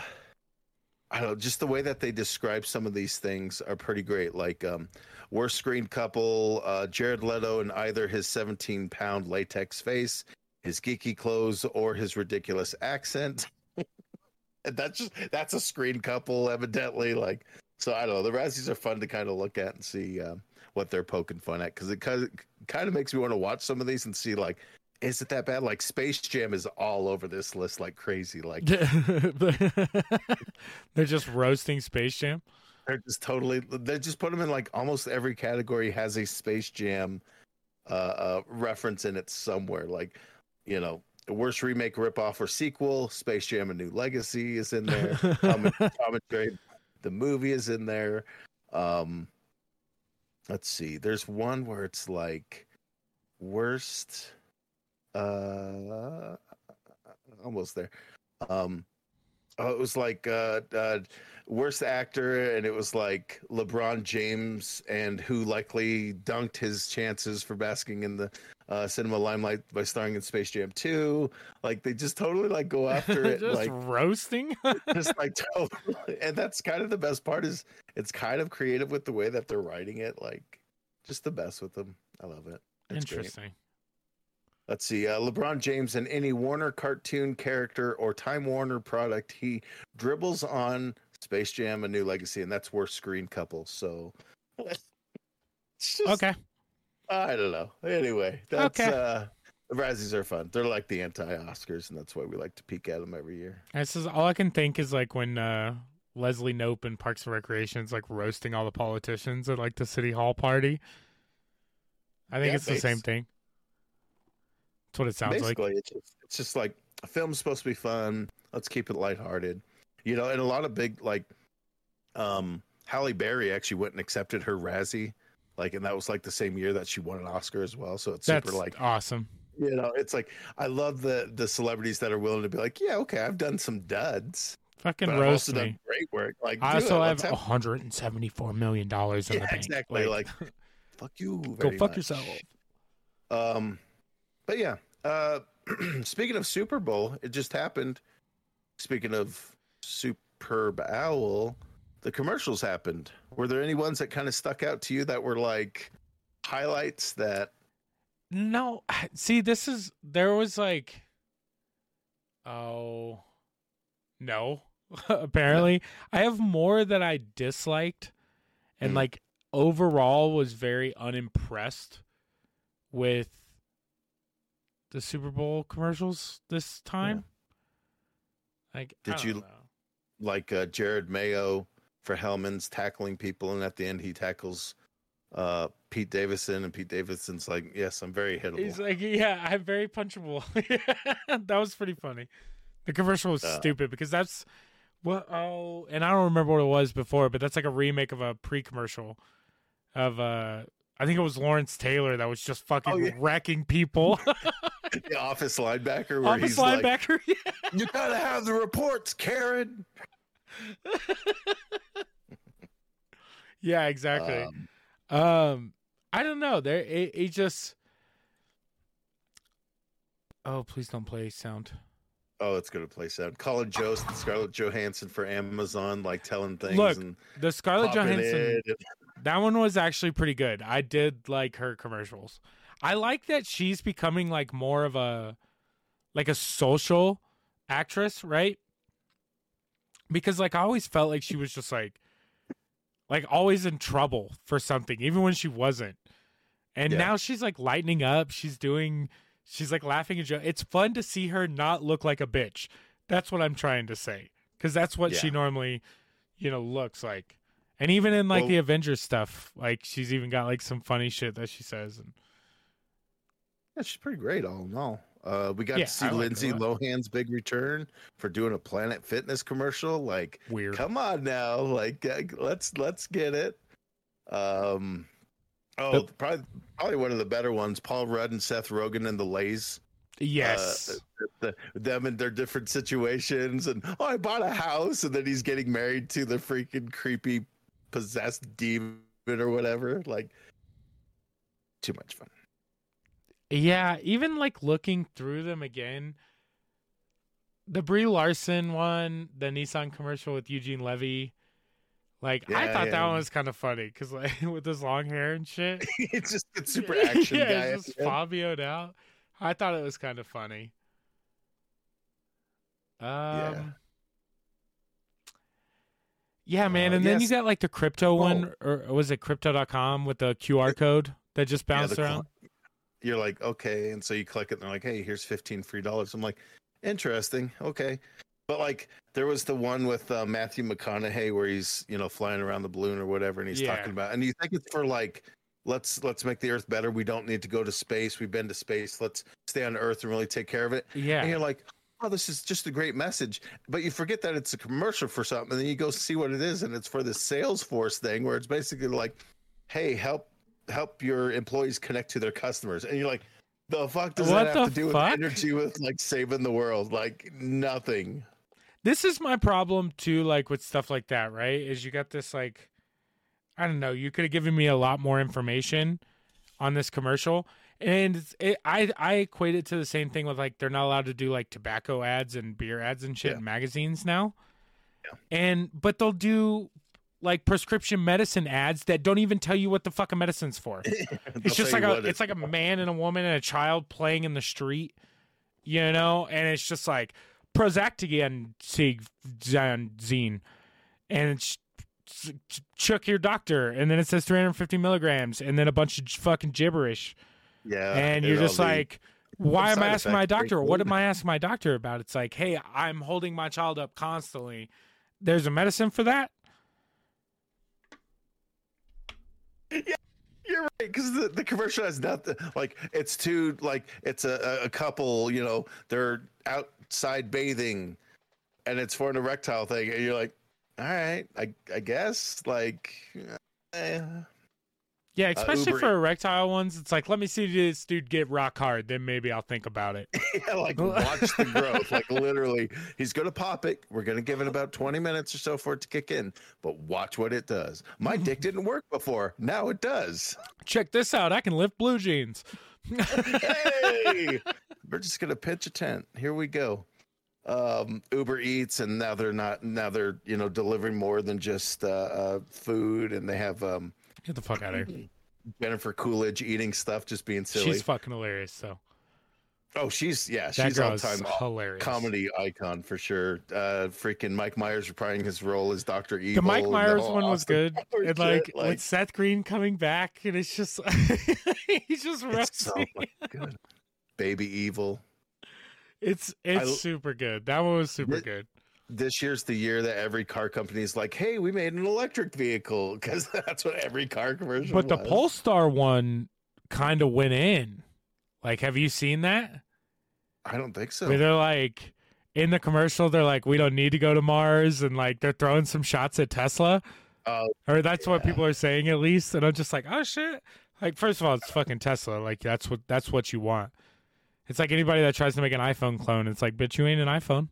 i don't know just the way that they describe some of these things are pretty great like um worst screen couple uh jared leto in either his 17 pound latex face his geeky clothes or his ridiculous accent that's just that's a screen couple evidently like so i don't know the razzies are fun to kind of look at and see um, what they're poking fun at because it kind of kind of makes me want to watch some of these and see like is it that bad? Like Space Jam is all over this list like crazy. Like They're just roasting Space Jam. they're just totally they just put them in like almost every category has a Space Jam uh, uh reference in it somewhere. Like, you know, the worst remake, ripoff, or sequel, Space Jam: A New Legacy is in there. Comment- commentary, the movie is in there. Um, let's see. There's one where it's like worst. Uh, almost there. Um, oh, it was like uh, uh, worst actor, and it was like LeBron James, and who likely dunked his chances for basking in the uh, cinema limelight by starring in Space Jam 2. Like they just totally like go after it, like roasting. just like totally. And that's kind of the best part is it's kind of creative with the way that they're writing it. Like just the best with them. I love it. It's great. Interesting. Let's see. Uh, LeBron James and any Warner cartoon character or Time Warner product, he dribbles on Space Jam: A New Legacy, and that's worst screen couple. So, it's just, Okay. I don't know. Anyway, that's Okay. uh, the Razzies are fun. They're like the anti-Oscars, and that's why we like to peek at them every year. This is all I can think is like when uh, Leslie Knope in Parks and Recreation is like roasting all the politicians at like the city hall party. I think Yeah, it's the same thing. That's what it sounds like. Basically, it's just, it's just like a film's supposed to be fun. Let's keep it lighthearted, you know. And a lot of big like, um, Halle Berry actually went and accepted her Razzie, like, and that was like the same year that she won an Oscar as well. So it's That's super like, awesome. you know, it's like I love the the celebrities that are willing to be like, yeah, okay, I've done some duds, Fucking but roast me. done great work. Like, I also it. have Let's 174 million dollars in yeah, the bank. exactly. Like, fuck you. go fuck much. yourself. Um, but yeah. Uh, speaking of Super Bowl, it just happened. Speaking of Superb Owl, the commercials happened. Were there any ones that kind of stuck out to you that were like highlights that? No, see, this is there was like, oh, no. Apparently, I have more that I disliked, and Hmm. like overall was very unimpressed with the Super Bowl commercials this time. Like, I Did don't you- know. like uh, Jerod Mayo for Hellmann's tackling people, and at the end he tackles uh, Pete Davidson, and Pete Davidson's like, "Yes, I'm very hittable." He's like, yeah, I'm very punchable. that was pretty funny. The commercial was Uh. stupid because that's what. Oh, and I don't remember what it was before, but that's like a remake of a pre-commercial of uh, I think it was Lawrence Taylor that was just fucking Oh, yeah. wrecking people. the office linebacker, where Office he's like, linebacker. "You gotta have the reports, Karen." yeah, exactly. Um, Um, I don't know. There, it, it just. Oh, please don't play sound. oh, it's gonna play sound. Colin Jost, Scarlett Johansson for Amazon, like telling things Look, and The Scarlett Johansson. That one was actually pretty good. I did like her commercials. I like that she's becoming like more of a like a social actress, right? Because like I always felt like she was just like like always in trouble for something even when she wasn't. And Yeah. now she's like lightening up. She's doing She's like laughing and joking. It's fun to see her not look like a bitch. That's what I'm trying to say. Because that's what she normally, you know, looks like. And even in like Well- the Avengers stuff, like she's even got like some funny shit that she says. And Yeah, she's pretty great all in all. Uh, we got Yeah, to see Lindsay. Lohan's big return for doing a Planet Fitness commercial. Like, weird. come on now, like uh, let's let's get it. Um, oh, probably probably one of the better ones. Paul Rudd and Seth Rogen and the Lays. Yes. the, them in their different situations, and oh, I bought a house, and then he's getting married to the freaking creepy possessed demon or whatever. Like, too much fun. Yeah, even like looking through them again, the Brie Larson one, the Nissan commercial with Eugene Levy, like I thought yeah. that one was kind of funny because like with his long hair and shit, it's just it's super action yeah, guy. it's just Fabioed out. I thought it was kind of funny. Um, yeah, man, Uh, and then you got like the crypto one, or was it crypto.com with the QR code that just Yeah, bounced the cl- around? You're like, okay, and so you click it, and they're like, hey, here's fifteen free dollars. I'm like, interesting, okay. But like, there was the one with uh, Matthew McConaughey where he's you know flying around the balloon or whatever, and he's Yeah. talking about, and you think it's for like, let's let's make the Earth better. We don't need to go to space. We've been to space. Let's stay on Earth and really take care of it. Yeah. And you're like, oh, this is just a great message. But you forget that it's a commercial for something. And then you go see what it is. And it's for the Salesforce thing where it's basically like, hey, help help your employees connect to their customers. And you're like, the fuck does What that have to do fuck? with energy with like saving the world? Like nothing. this is my problem too like with stuff like that right is you got this like i don't know you could have given me a lot more information on this commercial and it, i i equate it to the same thing with like they're not allowed to do like tobacco ads and beer ads and shit Yeah. in magazines now and but they'll do like prescription medicine ads that don't even tell you what the fucking medicine's for it's just like a it's like a man and a woman and a child playing in the street, you know, and it's just like Prozactian zine, and it's ch- ch- your doctor, and then it says 350 milligrams, and then a bunch of fucking gibberish, yeah. and you're just like. Why am I asking my doctor? What am I asking my doctor about? It's like, hey, I'm holding my child up constantly. There's a medicine for that. Yeah, you're right, because the, the commercial has nothing. Like it's two, like it's a, a couple. You know, they're outside bathing, and it's for an erectile thing, and you're like, all right, I I guess, like, eh. Yeah, especially Uber- for erectile ones. It's like, let me see this dude get rock hard, then maybe I'll think about it. yeah, like watch the growth. Like literally, he's gonna pop it. We're gonna give it about 20 minutes or so for it to kick in, but watch what it does. My dick didn't work before. Now it does. Check this out. I can lift blue jeans. hey, we're just gonna pitch a tent. Here we go. Um, Uber Eats, and now they're not. Now they're you know delivering more than just uh, uh, food, and they have um, Get the fuck out of here. Jennifer Coolidge eating stuff, just being silly. She's fucking hilarious. So oh, she's yeah, that she's all time hilarious. comedy icon for sure. Uh, freaking Mike Myers reprising his role as Doctor Evil. The Mike Myers one was good, and like, shit, with Seth Green coming back, and it's just he's just it's so. Baby Evil. It's it's I- super good. That one was super Th- good. This year's the year that every car company is like, "Hey, we made an electric vehicle," because that's what every car commercial. But the. Polestar one kind of went in. Like, have you seen that? I don't think so. Where they're like in the commercial, they're like, "We don't need to go to Mars," and like they're throwing some shots at Tesla. Oh, or that's what people are saying at least. And I'm just like, oh shit! Like, first of all, it's fucking Tesla. Like, that's what that's what you want. It's like anybody that tries to make an iPhone clone. It's like, bitch, you ain't an iPhone.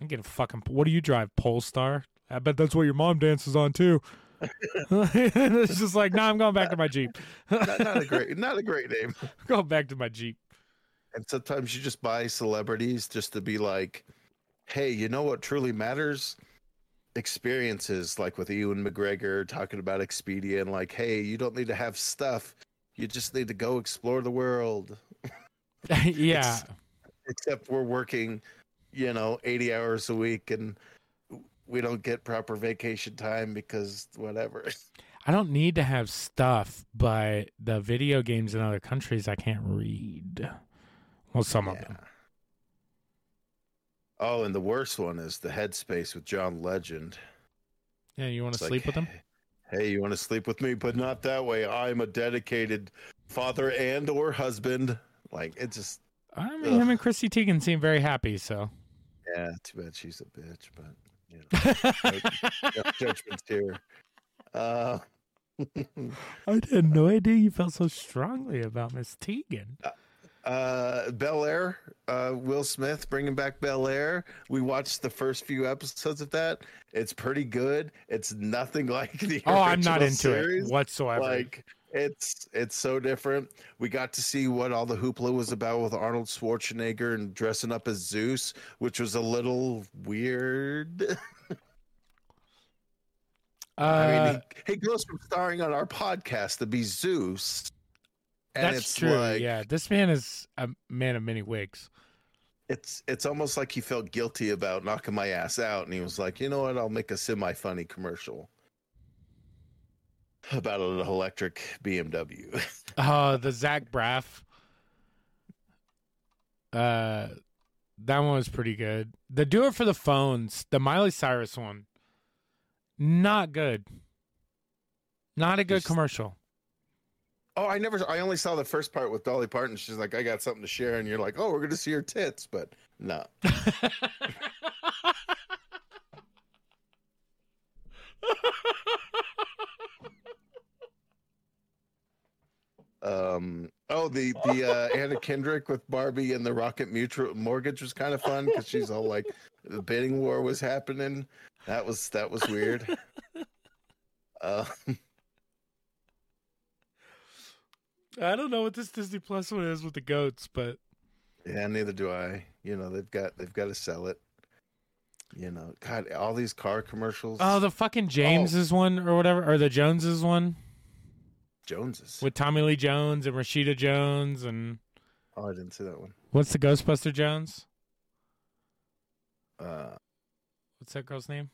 I'm getting fucking. What do you drive, Polestar? I bet that's what your mom dances on too. it's just like, nah, I'm going back to my Jeep. not, not a great, not a great name. going back to my Jeep. And sometimes you just buy celebrities just to be like, "Hey, you know what truly matters? Experiences." Like with Ewan McGregor talking about Expedia and like, "Hey, you don't need to have stuff. You just need to go explore the world." yeah. except we're working, you know, 80 hours a week and we don't get proper vacation time because whatever. I don't need to have stuff, but the video games in other countries I can't read. Well, some of them. Oh, and the worst one is the Headspace with John Legend. Yeah, you want It's to like, sleep with him? Hey, you want to sleep with me, but not that way. I'm a dedicated father and or husband. Like it just I mean, him and Chrissy Teigen seem very happy, so. Yeah. Too bad she's a bitch, but you know, no judgments here. Uh, I had no idea you felt so strongly about Miss Teigen. uh, Bel Air, uh, Will Smith bringing back Bel Air. We watched the first few episodes of that. It's pretty good. It's nothing like the. Oh, I'm not into series. it whatsoever. Like it's it's so different. We got to see what all the hoopla was about with Arnold Schwarzenegger and dressing up as Zeus, which was a little weird. uh, I mean, he, he goes from starring on our podcast to be Zeus. And that's it's true. like yeah, this man is a man of many wigs. it's it's almost like he felt guilty about knocking my ass out, and he was like, you know what, I'll make a semi funny commercial about an electric BMW. Oh, the Zach Braff. Uh, that one was pretty good. The Do It for the Phones, the Miley Cyrus one, not good. Not a good Just- commercial. Oh, I never. I only saw the first part with Dolly Parton. She's like, "I got something to share," and you're like, "Oh, we're gonna see her tits," but no. Um. Oh, the the uh, Anna Kendrick with Barbie and the Rocket Mutual Mortgage was kind of fun because she's all like, the bidding war was happening. That was that was weird. Uh, I don't know what this Disney Plus one is with the goats, but Yeah, neither do I. You know, they've got they've got to sell it. You know, God, all these car commercials. oh, the fucking James's one or whatever, or the Joneses one Joneses. with Tommy Lee Jones and Rashida Jones and Oh, I didn't see that one. what's the Ghostbuster Jones? Uh, What's that girl's name?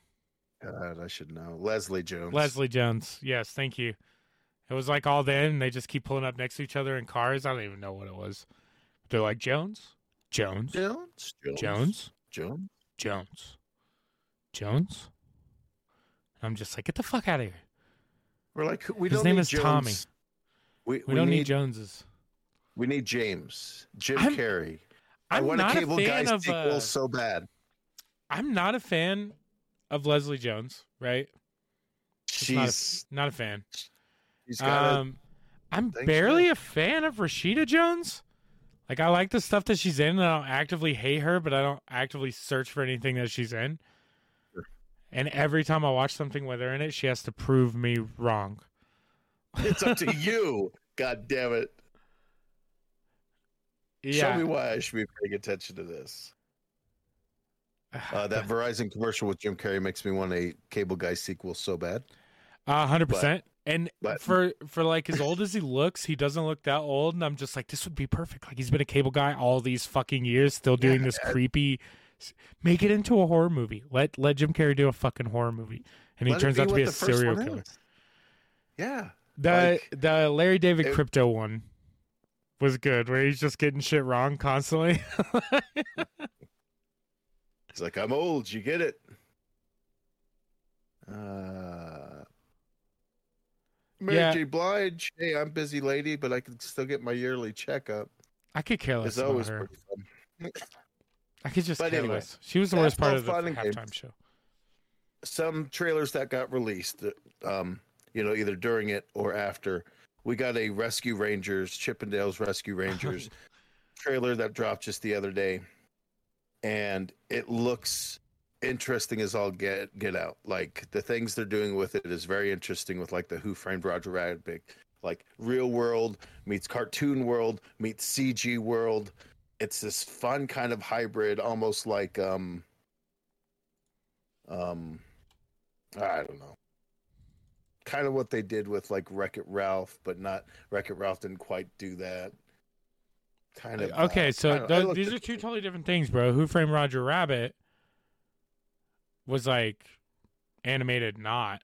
God, I should know. Leslie Jones. Leslie Jones. Yes, thank you. It was like all then, and they just keep pulling up next to each other in cars. I don't even know what it was. They're like Jones, Jones, Jones. Jones, Jones. Jones, Jones. And I'm just like, get the fuck out of here. We're like, we His don't name need is Jones. Tommy. We, We, we don't need, need Joneses. we need James. Jim I'm- Carrey. I I'm want not a cable a guy of. sequel Uh, so bad. I'm not a fan of Leslie Jones. Right? Just not a- She's Not a fan. she's got Um, I'm barely a fan of Rashida Jones. Like I like the stuff that she's in, and I don't actively hate her, but I don't actively search for anything that she's in. And every time I watch something with her in it, she has to prove me wrong. it's up to you. God damn it. Show me why I should be paying attention to this. Uh, that Verizon commercial with Jim Carrey makes me want a cable guy sequel so bad. A hundred percent. And but- for for like as old as he looks, he doesn't look that old. And I'm just like, this would be perfect. Like he's been a cable guy all these fucking years, still doing this creepy. Make it into a horror movie. Let let Jim Carrey do a fucking horror movie, and he Let turns out to be a serial killer. is. Yeah. The Like, the Larry David it- crypto one was good, where he's just getting shit wrong constantly. It's like I'm old, you get it. Uh Mary Yeah. J. Blige. Hey, I'm busy lady, but I can still get my yearly checkup. I could care less It's about always her. I could just But care anyway. She was the worst part of the halftime games. show. Some trailers that got released, um, you know, either during it or after. We got a Rescue Rangers, Chippendales Rescue Rangers trailer that dropped just the other day, and it looks interesting as all get get out. Like the things they're doing with it is very interesting. With like the Who Framed Roger Rabbit, like real world meets cartoon world meets CG world. It's this fun kind of hybrid, almost like um, um, I don't know. Kind of what they did with like Wreck It Ralph, but not Wreck It Ralph didn't quite do that. Kind of. uh, Okay, I so don't know. I th- these are two totally different things, bro. Who Framed Roger Rabbit was like animated, not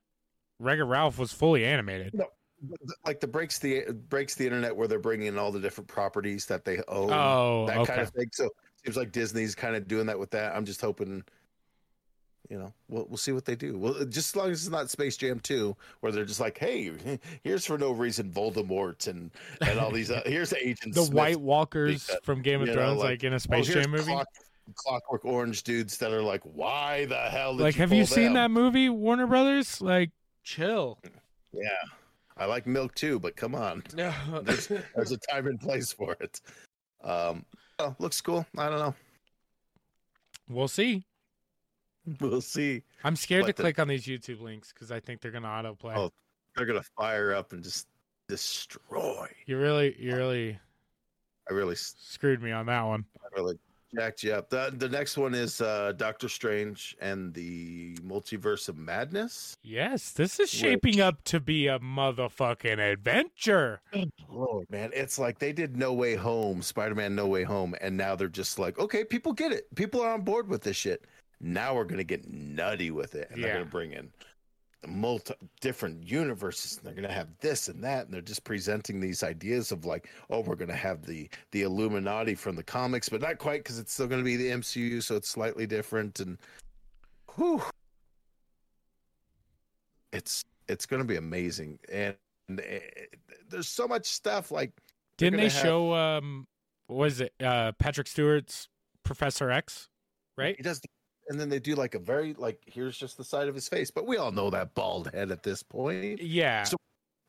Wreck-It Ralph was fully animated. No, like the breaks the breaks the internet where they're bringing in all the different properties that they own, Oh, that okay. kind of thing. So seems like Disney's kind of doing that with that. I'm just hoping, you know, we'll we'll see what they do. Well, just as long as it's not Space Jam 2, where they're just like, hey, here's for no reason Voldemort and and all these. Uh, here's the agents, the Smith. White Walkers because, from Game of you know, Thrones, like, like, in a Oh, Space Jam movie. Clock, Clockwork Orange dudes that are like, why the hell? Like, you have you seen them? that movie, Warner Brothers? Like, chill. Yeah, I like milk too, but come on. There's, there's a time and place for it. Um, oh, looks cool. I don't know. we'll see. We'll see. I'm scared to the- click on these YouTube links because I think they're gonna autoplay. Oh. They're gonna fire up and just destroy. You really, you really I really, screwed me on that one. I really jacked you up. The the next one is uh, Doctor Strange and the Multiverse of Madness. Yes, this is shaping up to be a motherfucking adventure. Lord, man, it's like they did No Way Home, Spider Man No Way Home, and now they're just like, okay, people get it. People are on board with this shit. Now we're gonna get nutty with it, and they're gonna bring in multi different universes, and they're gonna have this and that, and they're just presenting these ideas of like, oh, we're gonna have the the Illuminati from the comics, but not quite because it's still gonna be the MCU, so it's slightly different, and whew, it's it's gonna be amazing, and, and it, there's so much stuff like. Didn't they have- show um was it uh Patrick Stewart's Professor X, right? He does, and then they do like a very like here's just the side of his face, but we all know that bald head at this point. Yeah. So-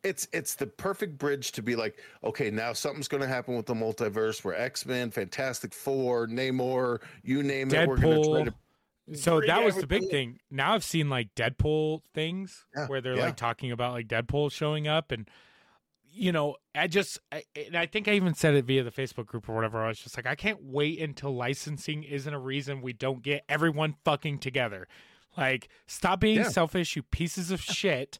It's it's the perfect bridge to be like, okay, now something's going to happen with the multiverse where X Men, Fantastic Four, Namor, you name it, we're going to try to. So that was the big thing. Now I've seen like Deadpool things Yeah, where they're yeah. like talking about like Deadpool showing up and you know, I just I, and I think I even said it via the Facebook group or whatever. I was just like I can't wait until licensing isn't a reason we don't get everyone fucking together. Like stop being Yeah. selfish, you pieces of shit.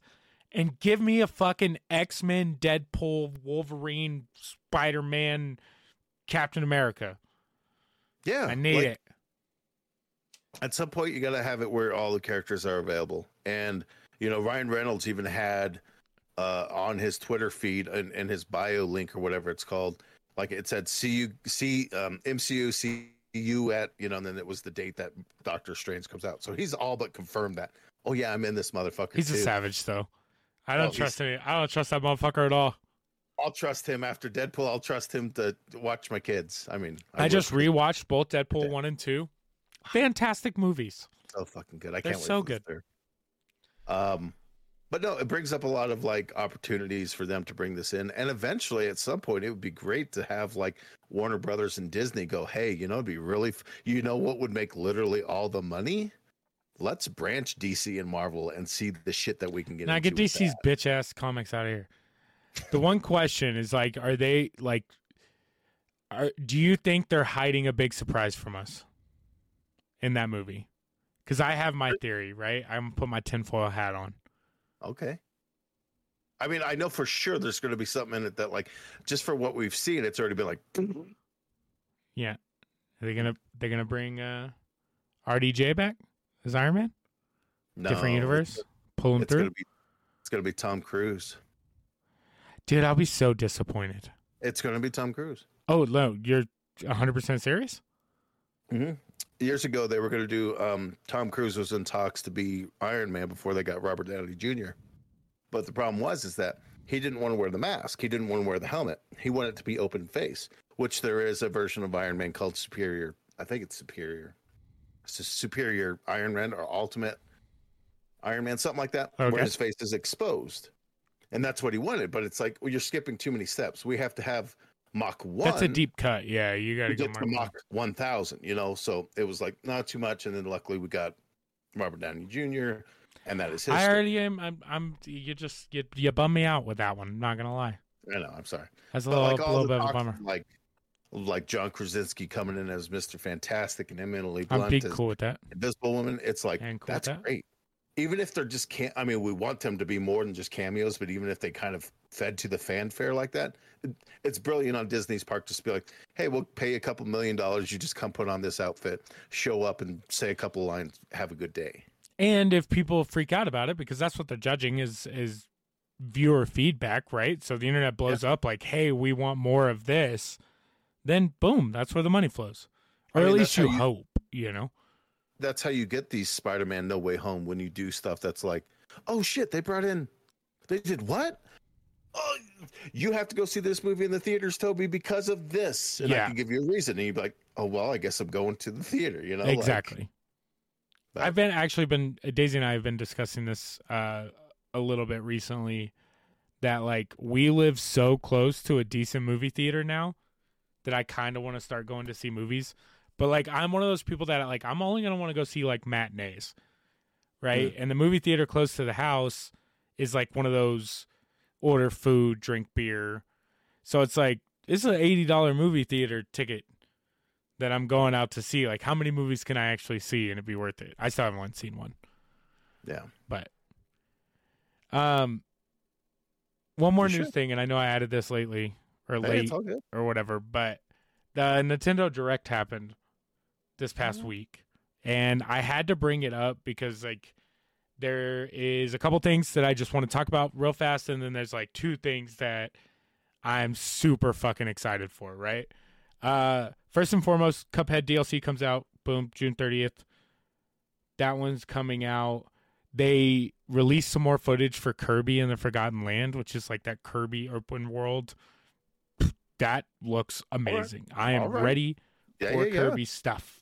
And give me a fucking X Men, Deadpool, Wolverine, Spider Man, Captain America. Yeah, I need like, it. At some point, you got to have it where all the characters are available, and you know, Ryan Reynolds even had uh, on his Twitter feed and, and his bio link or whatever it's called, like it said, "See you, see um, MCU, see you at you know," and then it was the date that Doctor Strange comes out. So he's all but confirmed that. Oh yeah, I'm in this motherfucker. He's a savage, though. I Oh, don't he's- trust any. I don't trust that motherfucker at all. I'll trust him after Deadpool. I'll trust him to watch my kids. I mean, I, would. just rewatched both Deadpool one and two. Fantastic movies. so fucking good. I They're can't wait. so good. Um, but no, it brings up a lot of like opportunities for them to bring this in, and eventually, at some point, it would be great to have like Warner Brothers and Disney go, "Hey, you know, it'd be really, f- you know, what would make literally all the money? Let's branch DC and Marvel and see the shit that we can get." Into. Now get DC's bitch ass comics out of here. The one question is like, are they like? Are, do you think they're hiding a big surprise from us in that movie? Because I have my theory, right? I'm gonna put my tinfoil hat on. Okay. I mean, I know for sure there's going to be something in it that, like, just for what we've seen, it's already been like, Yeah, Are they gonna they're gonna bring uh, RDJ back as Iron Man? no, Different universe. Pull him It's through. gonna be, it's gonna be Tom Cruise. Dude, I'll be so disappointed. It's gonna be Tom Cruise. Oh no, you're 100 percent serious? Mm-hmm. Years ago, they were going to do. Um, Tom Cruise was in talks to be Iron Man before they got Robert Downey Jr. But the problem was is that he didn't want to wear the mask. He didn't want to wear the helmet. He wanted it to be open face, which there is a version of Iron Man called Superior. I think it's Superior. It's a Superior Iron Man or Ultimate Iron Man, something like that, Okay. where his face is exposed, and that's what he wanted. But it's like, well, you're skipping too many steps. We have to have Mach one. That's a deep cut. Yeah, you got to to go get to. Mach 1000, you know. So it was like not too much, and then luckily we got Robert Downey Jr. and that is history. I already am. I'm. I'm. You just you, you bum me out with that one. Not gonna lie. I know. I'm sorry. That's a little, like little bit of a bummer. like like John Krasinski coming in as Mr. Fantastic and Emily I'm Blunt as cool with that. Invisible Woman. It's like cool that's that. great. Even if they're just can't. I mean, we want them to be more than just cameos, but even if they kind of fed to the fanfare like that, it, it's brilliant on Disney's part just to be like, "Hey, we'll pay you a couple million dollars. You just come put on this outfit, show up, and say a couple lines. Have a good day." And if people freak out about it, because that's what they're judging is is viewer feedback, right? So the internet blows up like, "Hey, we want more of this," then boom, that's where the money flows, or I mean, at least you, you- hope. You know, That's how you get these Spider-Man No Way Home when you do stuff that's like, oh shit, they brought in, they did what? Oh, you have to go see this movie in the theaters, Toby, because of this, and Yeah. I can give you a reason, and you'd be like, oh well, I guess I'm going to the theater, you know? exactly. but- I've been actually been Daisy and I have been discussing this uh, a little bit recently. That like we live so close to a decent movie theater now that I kind of want to start going to see movies. But like I'm one of those people that like I'm only gonna want to go see like matinees, right? And the movie theater close to the house is like one of those order food, drink beer. So it's like it's an eighty dollar movie theater ticket that I'm going out to see. Like, how many movies can I actually see and it'd be worth it? I still haven't seen one, yeah, but um, one more You news should. thing, and I know I added this lately or Hey, late or whatever, but the Nintendo Direct happened this past Mhm. week, and I had to bring it up because like there is a couple things that I just want to talk about real fast, and then there's like two things that I'm super fucking excited for. Right, uh, first and foremost, Cuphead DLC comes out. Boom, June 30th. That one's coming out. They released some more footage for Kirby and the Forgotten Land, which is like that Kirby open world. That looks amazing. I am right. ready Yeah, for yeah, yeah. Kirby stuff.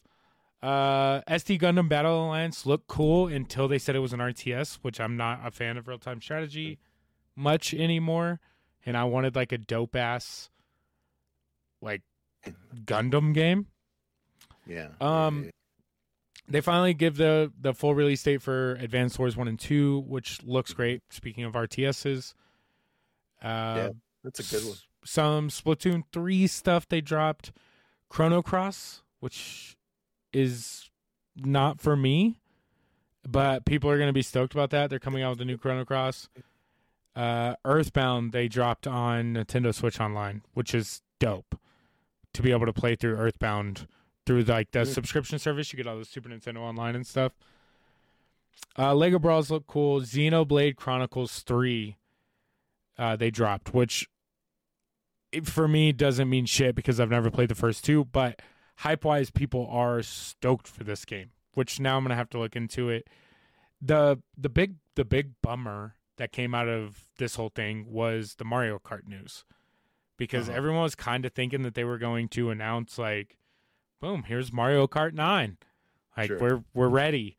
Uh, SD Gundam Battle Alliance looked cool until they said it was an RTS, which I'm not a fan of real time strategy much anymore. And I wanted like a dope ass like Gundam game. Yeah. Um, yeah, They finally give the the full release date for Advanced Wars one and two, which looks great. Speaking of RTSs, uh, that's a good one. s- Some Splatoon three stuff they dropped, Chrono Cross, which is not for me, but people are going to be stoked about that. They're coming out with a new Chrono Cross. Uh, Earthbound they dropped on Nintendo Switch Online, which is dope to be able to play through Earthbound through like the subscription service. You get all the Super Nintendo Online and stuff. Uh, Lego Brawls look cool. Xenoblade Chronicles three, uh, they dropped, which it, for me doesn't mean shit because I've never played the first two. But hype wise, people are stoked for this game, which now I'm gonna have to look into it. the the big The big bummer that came out of this whole thing was the Mario Kart news, because Uh-huh. everyone was kind of thinking that they were going to announce like, boom, here's Mario Kart nine, like Sure. we're we're ready,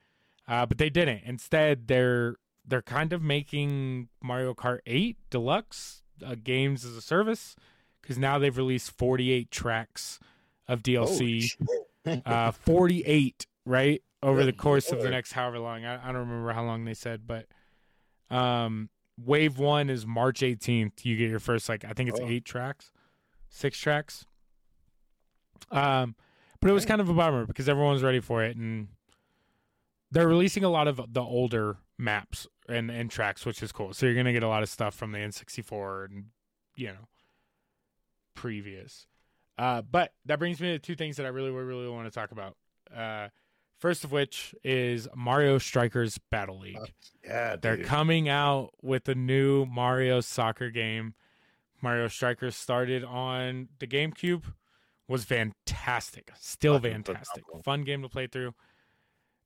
uh, but they didn't. Instead, they're they're kind of making Mario Kart 8 Deluxe uh, games as a service because now they've released 48 tracks of DLC. Uh, 48, right? Over the course of the next however long. I, I don't remember how long they said, but um, wave one is March 18th. You get your first, like, I think it's Oh. eight tracks, six tracks. Um, but it was kind of a bummer because everyone's ready for it. And they're releasing a lot of the older maps and, and tracks, which is cool. So you're going to get a lot of stuff from the N64 and, you know, previous. Uh, but that brings me to two things that I really, really want to talk about. Uh, first of which is Mario Strikers Battle League. yeah, They're dude. coming out with a new Mario soccer game. Mario Strikers started on the GameCube, was fantastic. Still Fucking fantastic. phenomenal. Fun game to play through.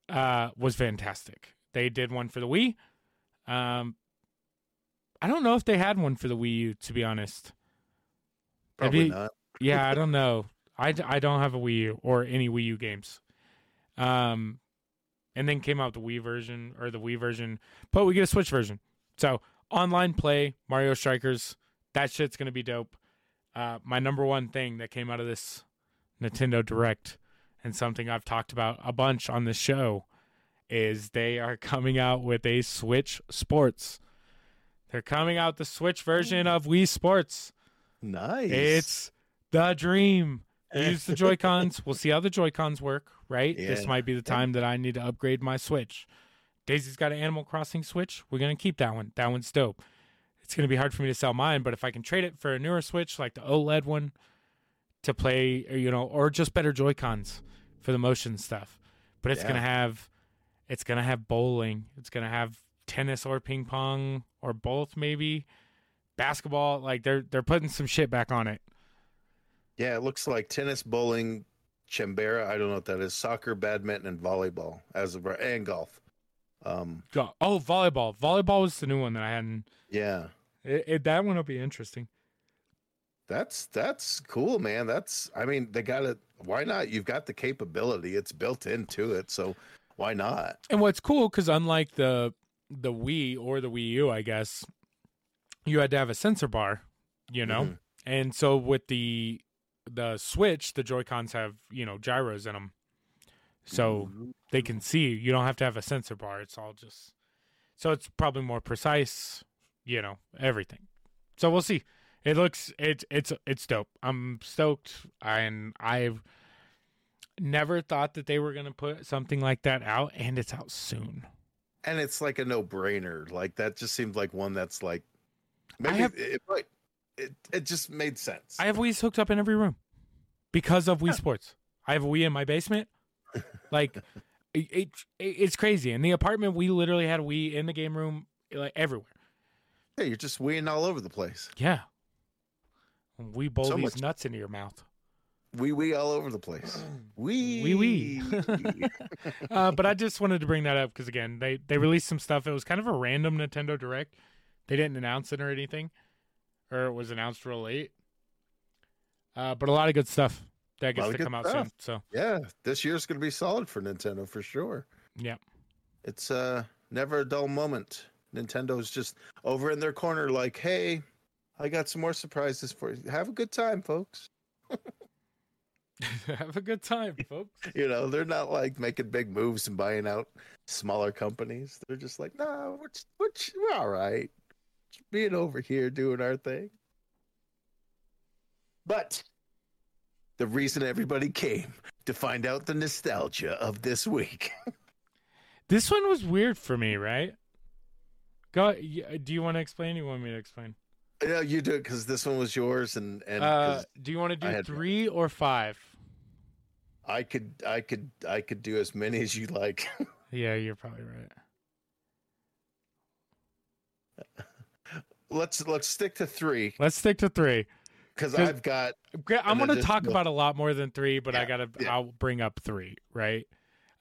Uh, was fantastic. They did one for the Wii. Um, I don't know if they had one for the Wii U, to be honest. Probably be- not. Yeah, I don't know. I, I don't have a Wii U or any Wii U games. Um, and then came out the Wii version or the Wii version, but we get a Switch version. So online play Mario Strikers, that shit's gonna be dope. Uh, my number one thing that came out of this Nintendo Direct and something I've talked about a bunch on this show is they are coming out with a Switch Sports. They're coming out the Switch version of Wii Sports. Nice. It's the dream. Use the Joy Cons. We'll see how the Joy Cons work, right? This might be the time that I need to upgrade my Switch. Daisy's got an Animal Crossing Switch. We're going to keep that one. That one's dope. It's going to be hard for me to sell mine, but if I can trade it for a newer Switch, like the OLED one, to play, or, you know, or just better Joy Cons for the motion stuff. But it's Yeah. going to have It's gonna have bowling. It's gonna have tennis or ping pong or both, maybe basketball. Like they're they're putting some shit back on it. Yeah, it looks like tennis, bowling, Chambara. I don't know what that is. Soccer, badminton, and volleyball as of and golf. Um, Go- Oh, volleyball. Volleyball was the new one that I hadn't. yeah, It, it, that one will be interesting. that's that's cool, man. That's I mean they got it. Why not? You've got the capability. It's built into it, so why not? And what's cool because unlike the the Wii or the Wii U, I guess you had to have a sensor bar, you know. Mhm. And so with the the Switch, the Joy Cons have you know gyros in them, so mm-hmm. they can see. You don't have to have a sensor bar. It's all just so it's probably more precise, you know, everything. So we'll see. It looks it's it's it's dope. I'm stoked, and I've never thought that they were gonna put something like that out, and it's out soon. and it's like a no-brainer. Like that just seems like one that's like maybe have- it, it, it it just made sense. I have Wii's hooked up in every room because of Wii Sports. I have a Wii in my basement. Like it, it, it's crazy. In the apartment, we literally had a Wii in the game room, like everywhere. Yeah, you're just weeing all over the place. Yeah. We bowl So these much- nuts into your mouth. Wee wee all over the place. Wee Wee wee. Uh, but I just wanted to bring that up because again, they they released some stuff. It was kind of a random Nintendo Direct. They didn't announce it or anything, or it was announced real late. Uh, but a lot of good stuff that gets to come out stuff. soon. So yeah, this year's gonna be solid for Nintendo for sure. yeah, It's uh never a dull moment. Nintendo's just over in their corner, like, hey, I got some more surprises for you. Have a good time, folks. have a good time, folks. You know, they're not like making big moves and buying out smaller companies. They're just like, no, we're, we're, we're all right. Being over here doing our thing. But the reason everybody came to find out the nostalgia of this week. This one was weird for me, right? Go. Do you want to explain? You want me to explain? Yeah, you do it because this one was yours, and and Uh, do you want to do had- three or five? I could, I could, I could do as many as you like. Yeah, you're probably right. let's let's stick to three Let's stick to three. because I've got Okay, I'm And then going to just talk about a lot more than three, but I Yeah, gotta. yeah. I'll bring up three. Right.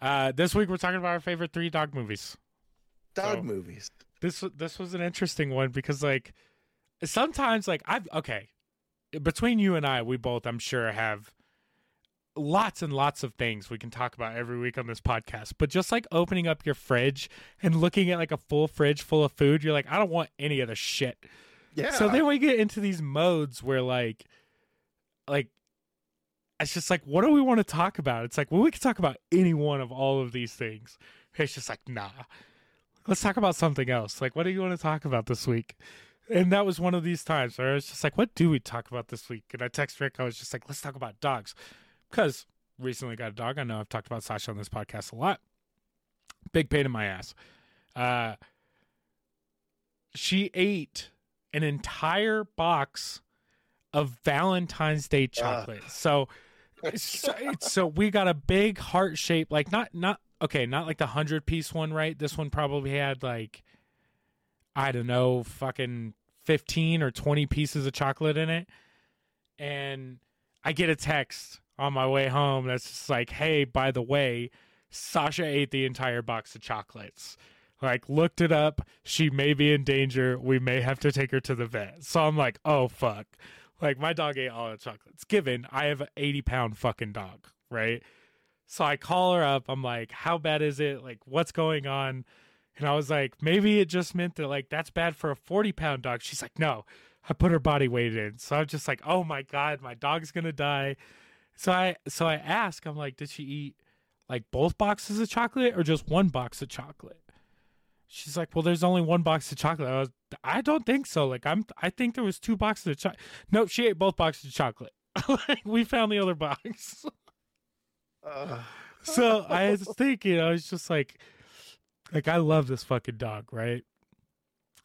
Uh, this week we're talking about our favorite three dog movies. dog So- movies. This this was an interesting one because like sometimes like I've okay between you and I we both I'm sure have lots and lots of things we can talk about every week on this podcast but just like opening up your fridge and looking at like a full fridge full of food you're like I don't want any of the shit. Yeah. so then we get into these modes where like like it's just like what do we want to talk about? It's like well we can talk about any one of all of these things. It's just like nah. Let's talk about something else. Like what do you want to talk about this week? And that was one of these times where I was just like what do we talk about this week? And I text Rick I was just like let's talk about dogs because recently got a dog. I know I've talked about Sasha on this podcast a lot. Big pain in my ass. Uh she ate an entire box of Valentine's Day chocolate. so, so, so we got a big heart shape, like not not okay, not like the hundred piece one, right? This one probably had like I don't know, fucking fifteen or twenty pieces of chocolate in it, and I get a text on my way home that's just like, "Hey, by the way, Sasha ate the entire box of chocolates." like looked it up. She may be in danger. We may have to take her to the vet. So i'm like oh fuck. Like my dog ate all the chocolates. Given i have an 80 pound fucking dog right? So i call her up. I'm like how bad is it? Like what's going on? And i was like maybe it just meant that like that's bad for a 40 pound dog. She's like no. I put her body weight in. So i'm just like oh my god my dog's gonna die so i so i ask i'm like did she eat like both boxes of chocolate or just one box of chocolate She's like, well, there's only one box of chocolate. I was, I don't think so. Like, I'm, I think there was two boxes of chocolate. No, she ate both boxes of chocolate. like, we found the other box. Uh, so I was thinking, I was just like, like I love this fucking dog, right?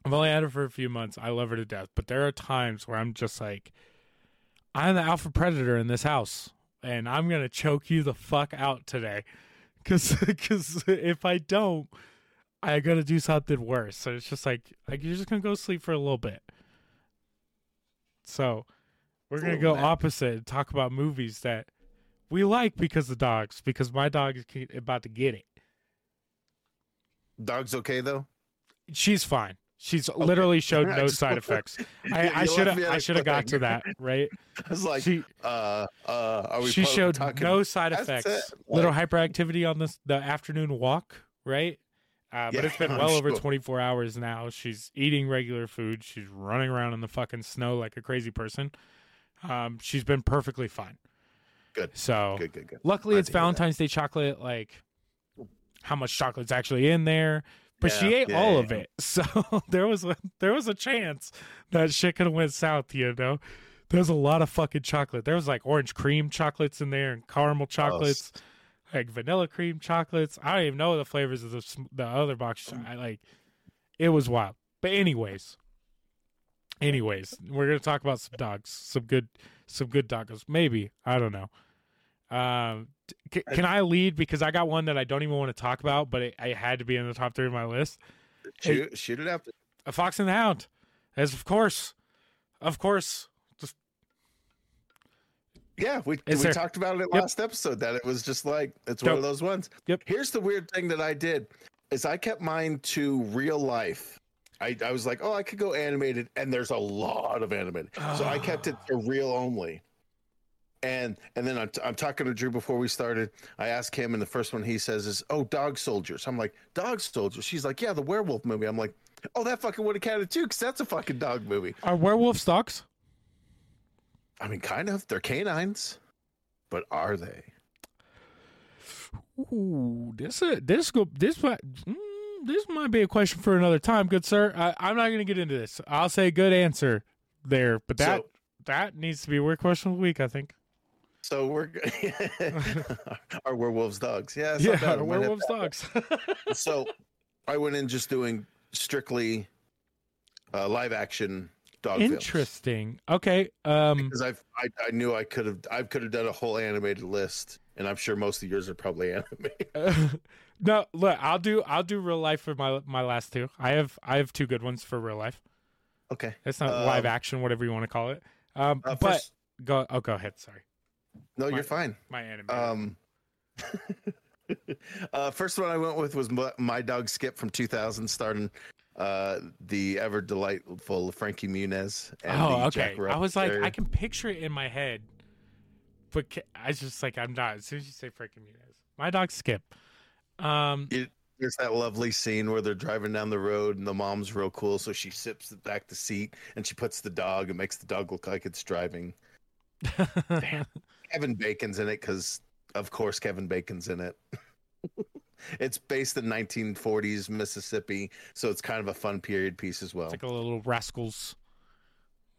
I've only had her for a few months. I love her to death, but there are times where I'm just like, I'm the alpha predator in this house, and I'm gonna choke you the fuck out today, because because if I don't, I gotta do something worse. So it's just like like you're just gonna go sleep for a little bit. So we're gonna oh, go nap. opposite and talk about movies that we like because of dogs. Because my dog is about to get it. Dog's okay though. She's fine. She's literally showed no side effects. I, I should have left me at I should have got to that right. I was like, she uh, uh, are we? she showed talking- no side effects. it. Little hyperactivity on this the afternoon walk, right? Uh, but Yeah, it's been I'm well over sure. 24 hours now. She's eating regular food. She's running around in the fucking snow like a crazy person. Um, she's been perfectly fine. Good. So Good, good, good. luckily, Glad it's. Valentine's Day chocolate. Like, how much chocolate's actually in there? But she ate yeah, all yeah. of it, so there was a there was a chance that shit could have went south. You know, there's a lot of fucking chocolate. There was like orange cream chocolates in there and caramel chocolates, like vanilla cream chocolates. I don't even know the flavors of the the other box. I like it was wild. But anyways, anyways, we're gonna talk about some dogs, some good some good doggos. Maybe I don't know. Um, can I lead because I got one that I don't even want to talk about, but it, I had to be in the top three of my list. Shoot, shoot it out. A Fox and the Hound, as of course, of course. Just Yeah, we we there- talked about it Yep. last episode that it was just like it's one of those ones. Yep. Here's the weird thing that I did is I kept mine to real life. I, I was like, oh, I could go animated, and there's a lot of animated, so I kept it to real only. And and then I'm, I'm talking to Drew before we started. I asked him, and the first one he says is, "Oh, Dog Soldiers." I'm like, "Dog Soldiers." She's like, "Yeah, the werewolf movie." I'm like, "Oh, that fucking would have counted too, because that's a fucking dog movie." are werewolves dogs? I mean, kind of. They're canines, but are they? Ooh, this uh, this go this might mm, this might be a question for another time, good sir. I, I'm not going to get into this. I'll say good answer there, but that So- that needs to be a weird question of the week. I think. So we're our werewolves dogs. Yeah, Yeah, not bad. are I might have werewolves dogs. So I went in just doing strictly uh, live action dog films. Interesting. Okay. Um. Because I've I, I knew I could have I could have done a whole animated list, and I'm sure most of yours are probably animated. no, look. I'll do. I'll do real life for my my last two. I have. I have two good ones for real life. Okay. It's not live Um, action, whatever you want to call it. Um. Uh, but first, go. Oh, go ahead. Sorry. No, my- you're fine. My anime. Um, uh, first one I went with was my, my dog Skip from 2000, starting uh, the ever delightful Frankie Muniz. And oh, the okay. I was like, I can picture it in my head, but ca- I was just like, I'm not. As soon as you say Frankie Muniz, my dog Skip. Um, It- there's that lovely scene where they're driving down the road and the mom's real cool, so she sips back the seat and she puts the dog and makes the dog look like it's driving. Kevin Bacon's in it because, of course, Kevin Bacon's in it. it's based in 1940s Mississippi, so it's kind of a fun period piece as well. it's like a little rascals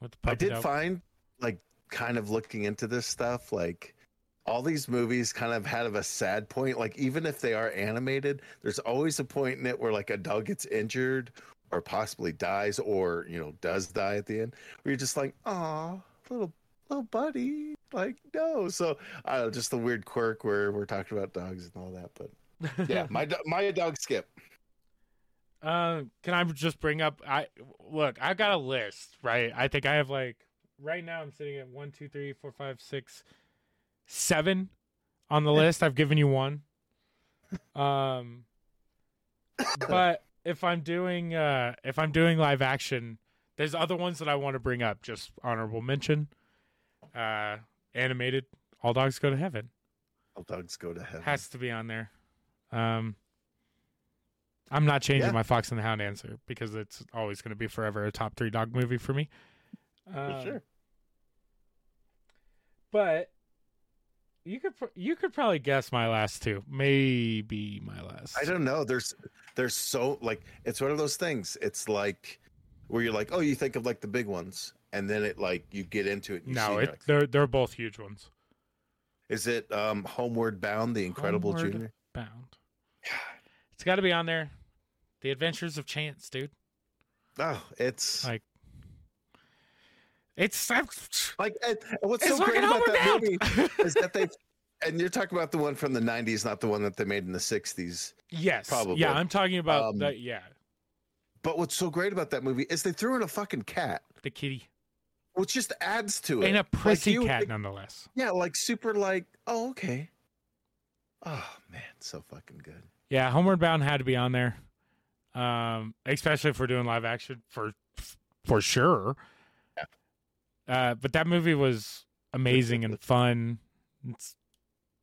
with the I did dog. find, like, kind of looking into this stuff, like all these movies kind of have a sad point. Like, even if they are animated, there's always a point in it where like a dog gets injured or possibly dies or, you know, does die at the end, where you're just like, oh, little little buddy. Like, no. So I don't just the weird quirk where we're talking about dogs and all that. But yeah, my my dog skip. Uh, can I just bring up? I look. I got a list, right? I think I have like right now. I'm sitting at one, two, three, four, five, six, seven on the list. I've given you one. Um, but if I'm doing uh if I'm doing live action, there's other ones that I want to bring up. Just honorable mention. Uh, animated. All dogs go to heaven All dogs go to heaven. has to be on there. Um, I'm not changing Yeah. my Fox and the Hound answer because it's always going to be forever a top three dog movie for me. For Um, sure. But you could you could probably guess my last two, maybe my last. I don't know. There's there's so like it's one of those things. It's like where you're like, oh, you think of like the big ones, and then it like you get into it. And you No, and it, like, they're they're both huge ones. is it um Homeward Bound, The Incredible Homeward Junior? Bound. It's got to be on there. The Adventures of Chance, dude. Oh, it's Like- It's I'm, like what's so great about that movie is that they And you're talking about the one from the '90s, not the one that they made in the '60s. Yes. Probably. Yeah, I'm talking about Um, the yeah, But what's so great about that movie is they threw in a fucking cat, the kitty. Which just adds to it. And a Like, you- cat nonetheless. Yeah, like super like, oh, okay. Oh man, so fucking good. Yeah, Homeward Bound had to be on there. Um, especially if we're doing live action for for sure. Uh, but that movie was amazing and fun. It's,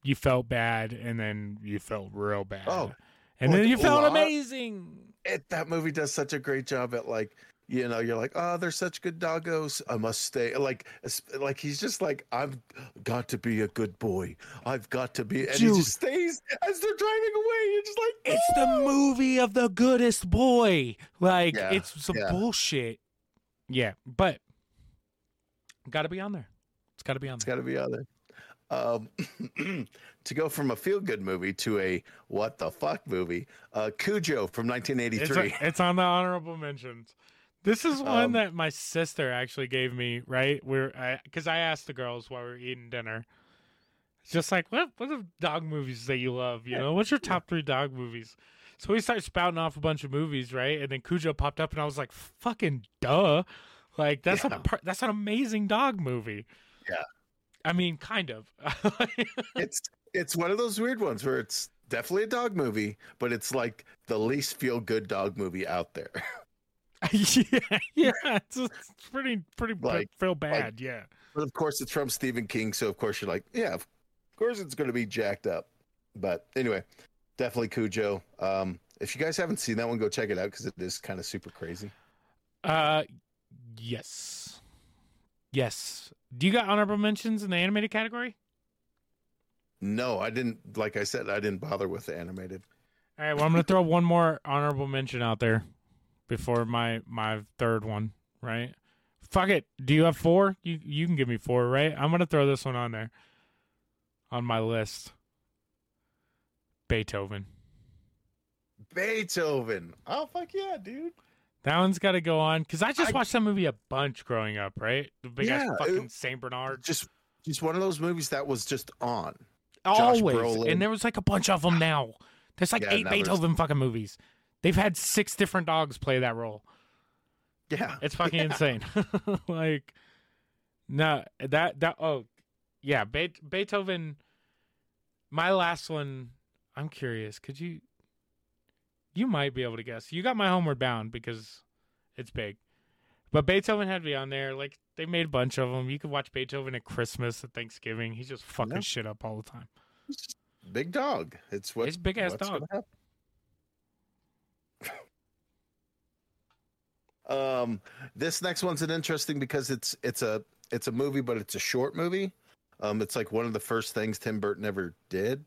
you felt bad and then you felt real bad. Oh, and like then you felt lot- amazing. It, that movie does such a great job at like, you know, you're like, oh, they're such good doggos. I must stay. Like, like he's just like, I've got to be a good boy. I've got to be, and Dude. he just stays as they're driving away. You're just like, It's the movie of the goodest boy. Like Yeah, it's some yeah. bullshit. Yeah, but got to be on there. It's got to be on It's there. got to be on there. Um, to go from a feel good movie to a what the fuck movie, uh, Cujo from It's, 1983. a- it's on the honorable mentions. This is one Um, that my sister actually gave me. Right, we're because I, asked the girls while we were eating dinner. Just like what what are the dog movies that you love? You know, what's your top three dog movies? So we started spouting off a bunch of movies, right? And then Cujo popped up, and I was like, "Fucking duh!" Like that's Yeah. a that's an amazing dog movie. Yeah. I mean, kind of. it's it's one of those weird ones where it's definitely a dog movie, but it's like the least feel good dog movie out there. yeah, yeah, it's, it's pretty pretty Like- feel bad. yeah. but of course, it's from Stephen King, so of course you're like, yeah, of course it's going to be jacked up. But anyway, definitely Cujo. Um, if you guys haven't seen that one, go check it out because it is kind of super crazy. Uh, yes, yes. Do you got honorable mentions in the animated category? No, I didn't. Like I said, I didn't bother with the animated. All right. Well, I'm gonna throw one more honorable mention out there before my my third one. Right? Fuck it. Do you have four? You you can give me four, right? I'm gonna throw this one on there on my list. Beethoven. Beethoven. Oh fuck yeah, dude. That one's got to go on because I just I- watched that movie a bunch growing up. Right? The big ass Yeah, it- fucking Saint Bernard. Just just one of those movies that was just on. Always. And there was like a bunch of them now. There's like Yeah, eight Beethoven fucking movies. They've had six different dogs play that role. Yeah, It's fucking Yeah. insane. like, no, that, that, oh, yeah, Be- Beethoven. My last one, I'm curious. Could you, you might be able to guess. You got my Homeward Bound because it's big. But Beethoven had to be on there. Like, they made a bunch of them. You could watch Beethoven at Christmas, at Thanksgiving. He's just fucking Yeah. shit up all the time. big dog. It's what It's big ass dog. gonna happen. Um, this next one's an interesting because it's it's a it's a movie, but it's a short movie. Um, it's like one of the first things Tim Burton ever did.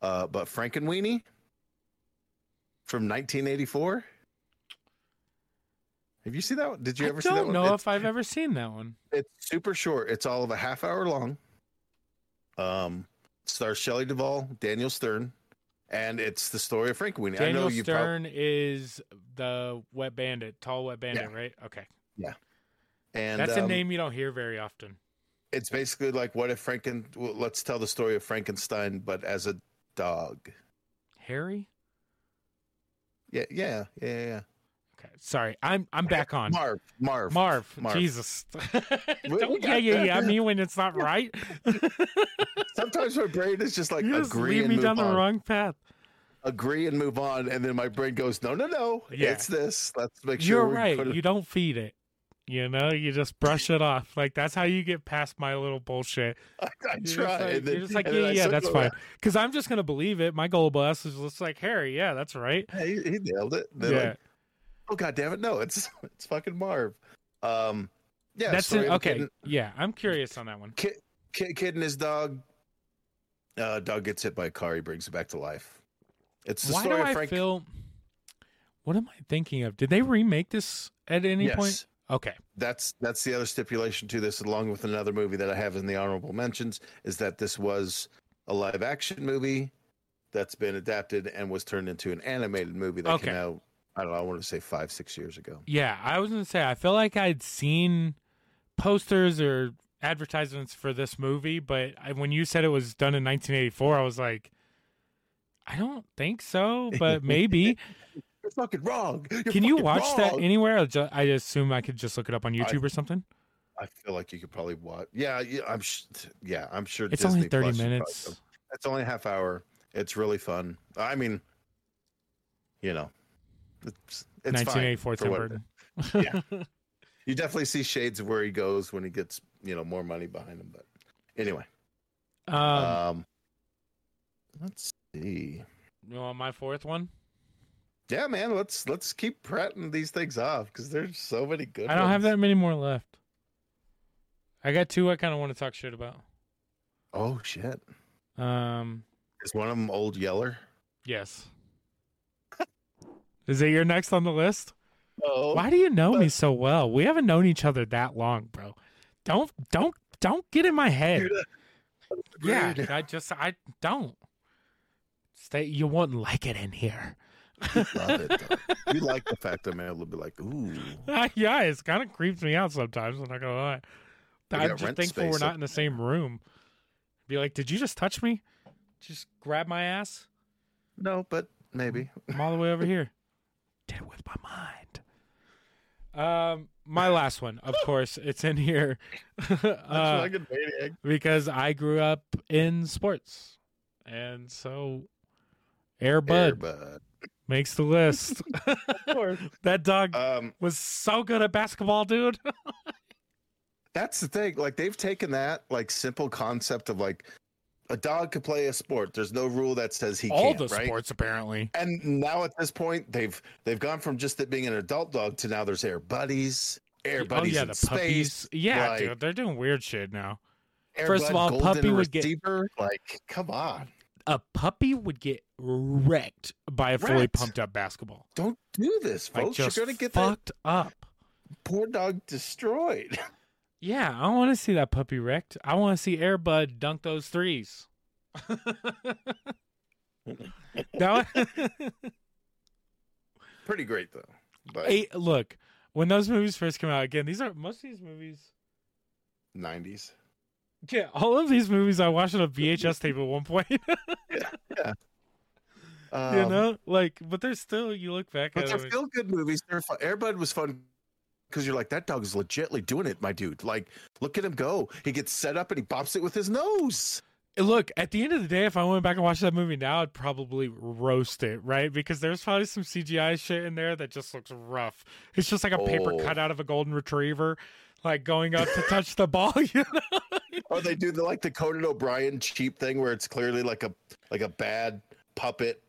Uh, but Frankenweenie from 1984. Have you seen that one? Did you I ever see that don't one? know It's- if I've ever seen that one. it's super short. It's all of a half hour long. Um, stars Shelley Duvall, Daniel Stern, and it's the story of Frankenweenie. I know Daniel you prob- Stern is the wet bandit, tall wet bandit, right? Okay, Yeah. and that's a um, name you don't hear very often. It's basically like what if Franken? Well, let's tell the story of Frankenstein, but as a dog. Harry. Yeah, yeah, yeah, yeah, yeah. Okay, sorry, I'm I'm back on. Marv, Marv, Marv, Marv. Jesus. Don't- yeah, yeah, yeah. I mean, when it's not right, Sometimes my brain is just like you just agree lead and me move down the on. wrong path. Agree and move on, and then my brain goes, no, no, no, Yeah. it's this. Let's make sure You're right. You don't feed it. You know, you just brush it off. Like that's how you get past my little bullshit. I, I You're just try. like, and then, you're just like, and yeah, yeah, that's fine. Because I'm just gonna believe it. My goal bus is just like Harry. Yeah, that's right. Yeah, he, he nailed it. They're yeah, like, oh god damn it, no, it's it's fucking Marv. Um, yeah, that's story it. of a Okay, Kid, yeah, I'm curious on that one. kid, kid, kid and his dog. Uh, dog gets hit by a car. He brings it back to life. It's the Why do story I of Frank. feel? What am I thinking of? Did they remake this at any yes, point? Okay. that's that's the other stipulation to this, along with another movie that I have in the honorable mentions, is that this was a live action movie that's been adapted and was turned into an animated movie that Okay. came out. I don't know. I want to say five, six years ago. Yeah, I was gonna say I feel like I'd seen posters or advertisements for this movie, but I, when you said it was done in 1984, I was like, I don't think so, but maybe. You're fucking wrong. You're Can you watch that anywhere? I assume I could just look it up on YouTube or something. I feel like you could probably watch. Yeah, yeah I'm. Sh- yeah, I'm sure. It's Disney only 30 Plus probably minutes. It's only a half hour. It's really fun. I mean, you know, it's, it's 1984 for Tim Burton. Yeah. You definitely see shades of where he goes when he gets you know more money behind him. But anyway, um, um, let's see. you want my fourth one? Yeah, man, let's let's keep prattling these things off because there's so many good. I don't have that many more left. I got two I kind of want to talk shit about. Oh shit! Um, Is one of them Old Yeller? yes. Is it your next on the list? Oh, Why do you know me so well? We haven't known each other that long, bro. Don't don't don't get in my head. Yeah, I just I don't. Stay. You wouldn't like it in here. love it. Though. you like the fact that able to be like, ooh, yeah, it's kind of creeps me out sometimes. I'm not gonna lie. We I'm just thankful we're not in the same room. Be like, did you just touch me? Just grab my ass. no, but maybe. I'm all the way over here. Did it with my mind. Um, my last one, of course, it's in here uh, because I grew up in sports, and so Air Bud Airbud. makes the list. that dog Um, was so good at basketball, dude. that's the thing. Like they've taken that like simple concept of like a dog could play a sport. There's no rule that says he All can't. Play. All the right? sports, apparently. And now at this point, they've they've gone from just it being an adult dog to now there's air buddies, air oh, buddies oh yeah, in the space, puppies. Yeah, like- dude, they're doing weird shit now. Air First of all, golden puppy would get- receiver. Like, come on, A puppy would get wrecked by a fully pumped up basketball. don't do this, folks. You're gonna get that fucked up. poor dog destroyed. Yeah, I want to see that puppy wrecked. I want to see Airbud dunk those threes. that one- Pretty great though. But hey, look, when those movies first came out, again, these are most of these movies. nineties. Yeah, all of these movies I watched on a VHS tape at one point. Um, you know, like, but they're still. You look back But at they're them. feel good movies. They're fun. Airbud was fun because you're like, that dog is legitly doing it, my dude. Like, look at him go. He gets set up and he bops it with his nose. Look, at the end of the day, if I went back and watched that movie now, I'd probably roast it, right? Because there's probably some CGI shit in there that just looks rough. It's just like a paper Oh. cut out of a golden retriever, like going up to touch the ball. You know? Or they do the like the Conan O'Brien cheap thing where it's clearly like a like a bad puppet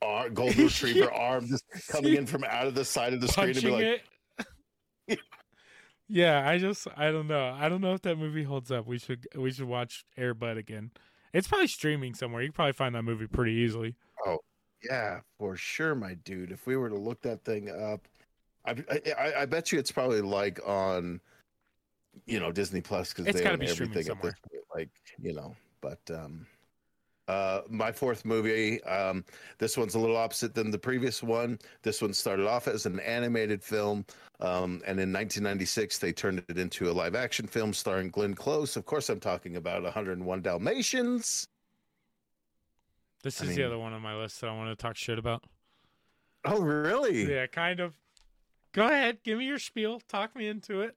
golden retriever arm just coming in from out of the side of the screen and be like, it. Yeah, I just I don't know. I don't know if that movie holds up. We should we should watch Air Bud again. It's probably streaming somewhere. You can probably find that movie pretty easily. Oh yeah, for sure, my dude. If we were to look that thing up, I I, I bet you it's probably like on, you know, Disney Plus because they gotta own be streaming everything at this somewhere. point. Like you know, but um, uh, my fourth movie. Um, this one's a little opposite than the previous one. This one started off as an animated film, um, and in 1996 they turned it into a live action film starring Glenn Close. Of course, I'm talking about 101 Dalmatians. This I is the other one on my list that I want to talk shit about. Oh, really? Yeah, kind of. Go ahead, give me your spiel. Talk me into it.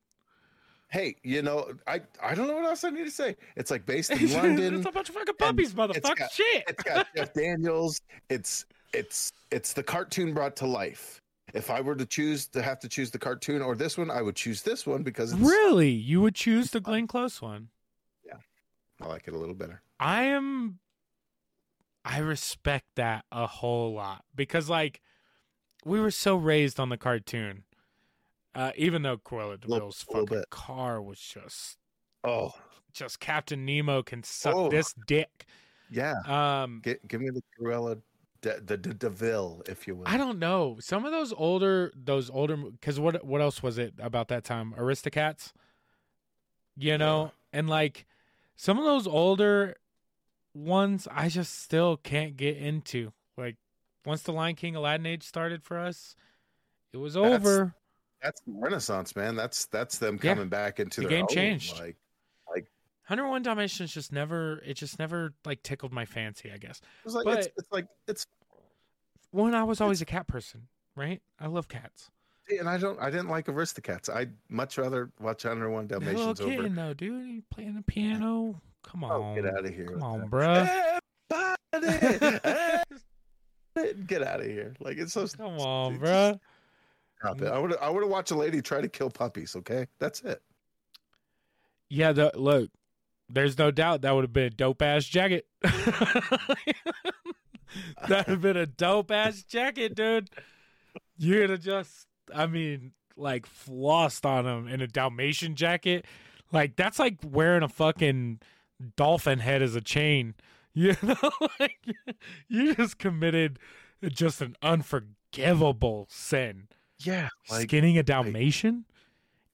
Hey, you know, I I don't know what else I need to say. It's like based in London. it's a bunch of fucking puppies, motherfucker. Shit. it's got Jeff Daniels. It's it's it's the cartoon brought to life. If I were to choose to have to choose the cartoon or this one, I would choose this one because it's, Really? You would choose the Glenn Close one? Yeah, I like it a little better. I am I respect that a whole lot because like we were so raised on the cartoon. Uh, even though Cruella de Vil's fucking bit. car was just Oh just Captain Nemo can suck Oh. this dick. yeah, Um Gi- give me the Cruella, de, the the Deville, if you will. I don't know. Some of those older those older cuz what what else was it about that time? Aristocats? You know, and like some of those older ones I just still can't get into. Like once the Lion King Aladdin age started for us, it was over. That's Renaissance, man. That's that's them Yeah. coming back into The their game own, changed. Like, like 101 Dalmatians just never it just never like tickled my fancy, I guess. It's like But- it's, it's like it's One, I was always a cat person, right? I love cats. and I don't I didn't like Aristocats. I'd much rather watch Under One That Dalmatians little over. kitten though, dude, he playing the piano. Come Oh, on, get out of here! come on, that. bruh. Everybody, eh, get out of here! Like it's so. Come on, bruh. Stop mm, it. I would I would have watched a lady try to kill puppies. Okay, that's it. Yeah, the look. There's no doubt that would have been a dope ass jacket. That'd have been a dope ass jacket, dude. You'd have just, I mean, like flossed on him in a Dalmatian jacket. Like that's like wearing a fucking dolphin head as a chain. You know, like you just committed just an unforgivable sin. Yeah, like Skinning a Dalmatian,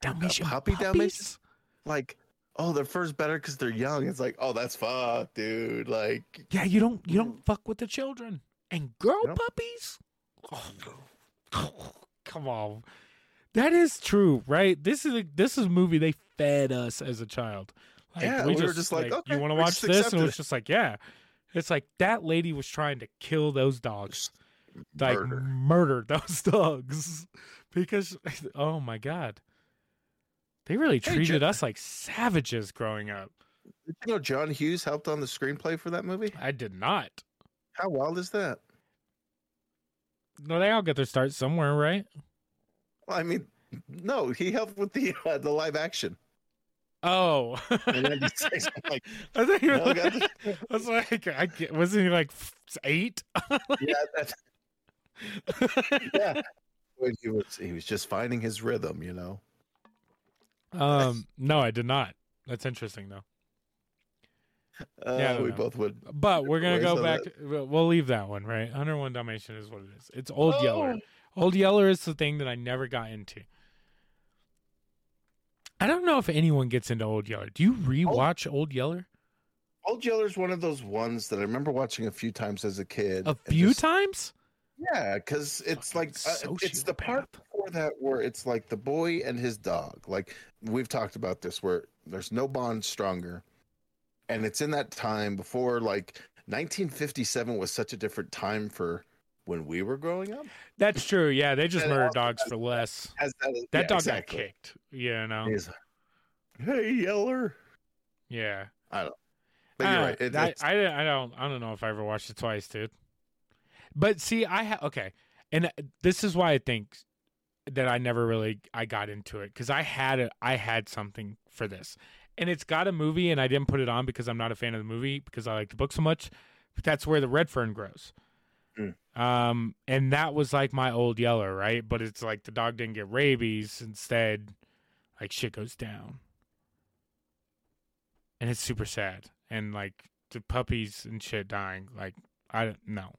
a Dalmatian puppy puppies? Dalmatian? like oh their fur's better because they're young. It's like oh that's fuck, dude. Like Yeah, you don't you don't mm. fuck with the children and girl puppies. Oh, come on, that is true, right? This is a, this is a movie they fed us as a child. Like, Yeah, we were just like, okay, you want to watch this, and it was just like, yeah, it's like that lady was trying to kill those dogs, like murder. murder those dogs, because oh my god, they really Hey, treated Jo- us like savages growing up. Did you know John Hughes helped on the screenplay for that movie? I did not. How wild is that? No, they all get their start somewhere, right? Well, I mean, no, he helped with the uh, the live action. Oh, like, I think you were no, got the- I was like, I get, wasn't he like eight? yeah, that's, yeah. When he was he was just finding his rhythm, you know. um, no, I did not. That's interesting though. Uh, Yeah, we know. both would. But we're gonna go back. it. To, we'll- we'll leave that one, right? 101 Dalmatian is what it is. It's Old Oh. Yeller. Old Yeller is the thing that I never got into. I don't know if anyone gets into Old Yeller. Do you rewatch Old Yeller? Old Yeller is one of those ones that I remember watching a few times as a kid. A few just- times? Yeah, because it's Fucking like uh, it's the part before that where it's like the boy and his dog. Like we've talked about this, where there's no bond stronger, and it's in that time before like 1957 was such a different time for when we were growing up. That's true. Yeah, they just And murder dogs has for less. That, That yeah, dog exactly. got kicked. You know. He's hey Yeller. Yeah. But you're Uh, right. It, I, I, I don't I don't know if I ever watched it twice, dude. But see, I ha- okay, and uh, this is why I think that I never really I got into it because I had a, I had something for this, and it's got a movie, and I didn't put it on because I'm not a fan of the movie because I like the book so much. But that's where the red fern grows. Mm. Um, and that was like my old yeller, right? But it's like the dog didn't get rabies. Instead, like shit goes down, and it's super sad. And like the puppies and shit dying. Like I don't know.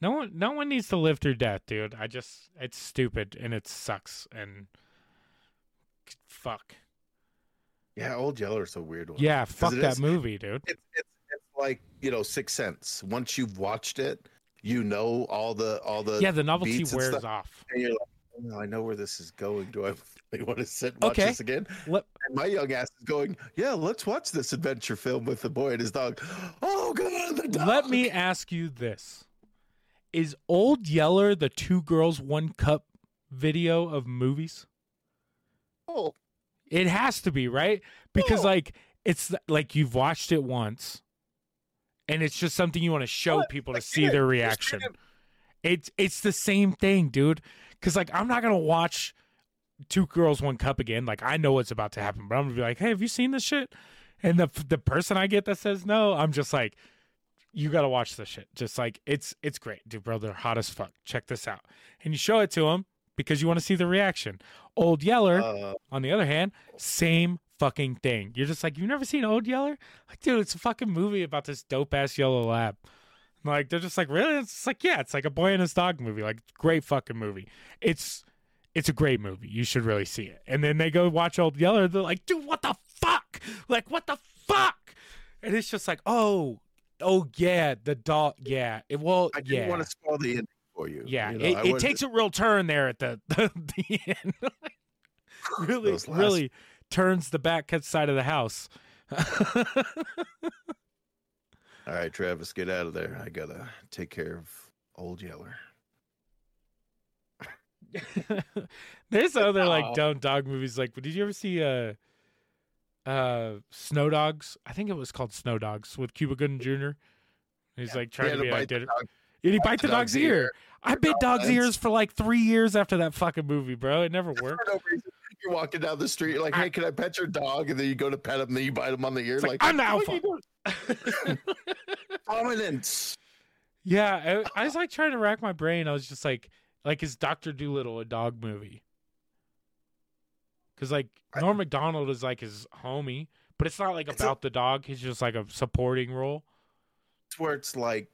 No one, no one needs to live through death, dude. I just, it's stupid and it sucks and fuck. yeah, Old Yeller's a weird one. Yeah, fuck that is- movie, dude. it's, it's it's like you know Sixth Sense. Once you've watched it, you know all the all the Yeah, the novelty wears stuff. off. and you're like, oh, I know where this is going. Do I really want to sit and watch Okay. this again? Let, And my young ass is going, yeah, let's watch this adventure film with the boy and his dog. Oh god, the dog. let me ask you this: Is Old Yeller the two girls one cup video of movies? Oh, It has to be, right? Because No. like it's like you've watched it once, and it's just something you want to show What? people to Like, see yeah, their reaction. It's it's the same thing, dude. Because like I'm not gonna watch Two Girls One Cup again. Like I know what's about to happen, but I'm gonna be like, Hey, have you seen this shit? And the the person I get that says no, I'm just like, you gotta watch this shit. Just like it's it's great, dude, bro. They're hot as fuck. Check this out, and you show it to them because you want to see the reaction. Old Yeller, Uh, on the other hand, same fucking thing. You're just like, you've never seen Old Yeller? Like, dude, it's a fucking movie about this dope ass yellow lab. Like, they're just like, really? It's like, yeah, it's like a boy and his dog movie. Like, great fucking movie. It's it's a great movie. You should really see it. And then they go watch Old Yeller. They're like, dude, what the fuck? Like, what the fuck? And it's just like, oh, oh yeah, the dog. Yeah, it well, I didn't yeah, want to spoil the ending for you. yeah. you know, it it takes a real turn there at the the, the end. really, last- really turns the back side of the house All right, Travis, get out of there. I gotta take care of old Yeller. There's other like dumb dog movies. Like, did you ever see uh, uh, Snow Dogs? I think it was called Snow Dogs with Cuba Gooding Jr. He's like trying to be bite the identical. dog. And he bite the the dog's dog's ear. ear. I bit dog's ears for like three years after that fucking movie, bro. It never worked. No. You're walking down the street, you're like, I- "Hey, can I pet your dog?" And then you go to pet him, then you bite him on the ear, like, like, "I'm the "What alpha." Dominance. yeah, I, I was like trying to rack my brain. I was just like, like, is Doctor Dolittle a dog movie? Because like I- Norm Macdonald is like his homie, but it's not like It's a- about the dog. He's just like a supporting role. It's where it's like,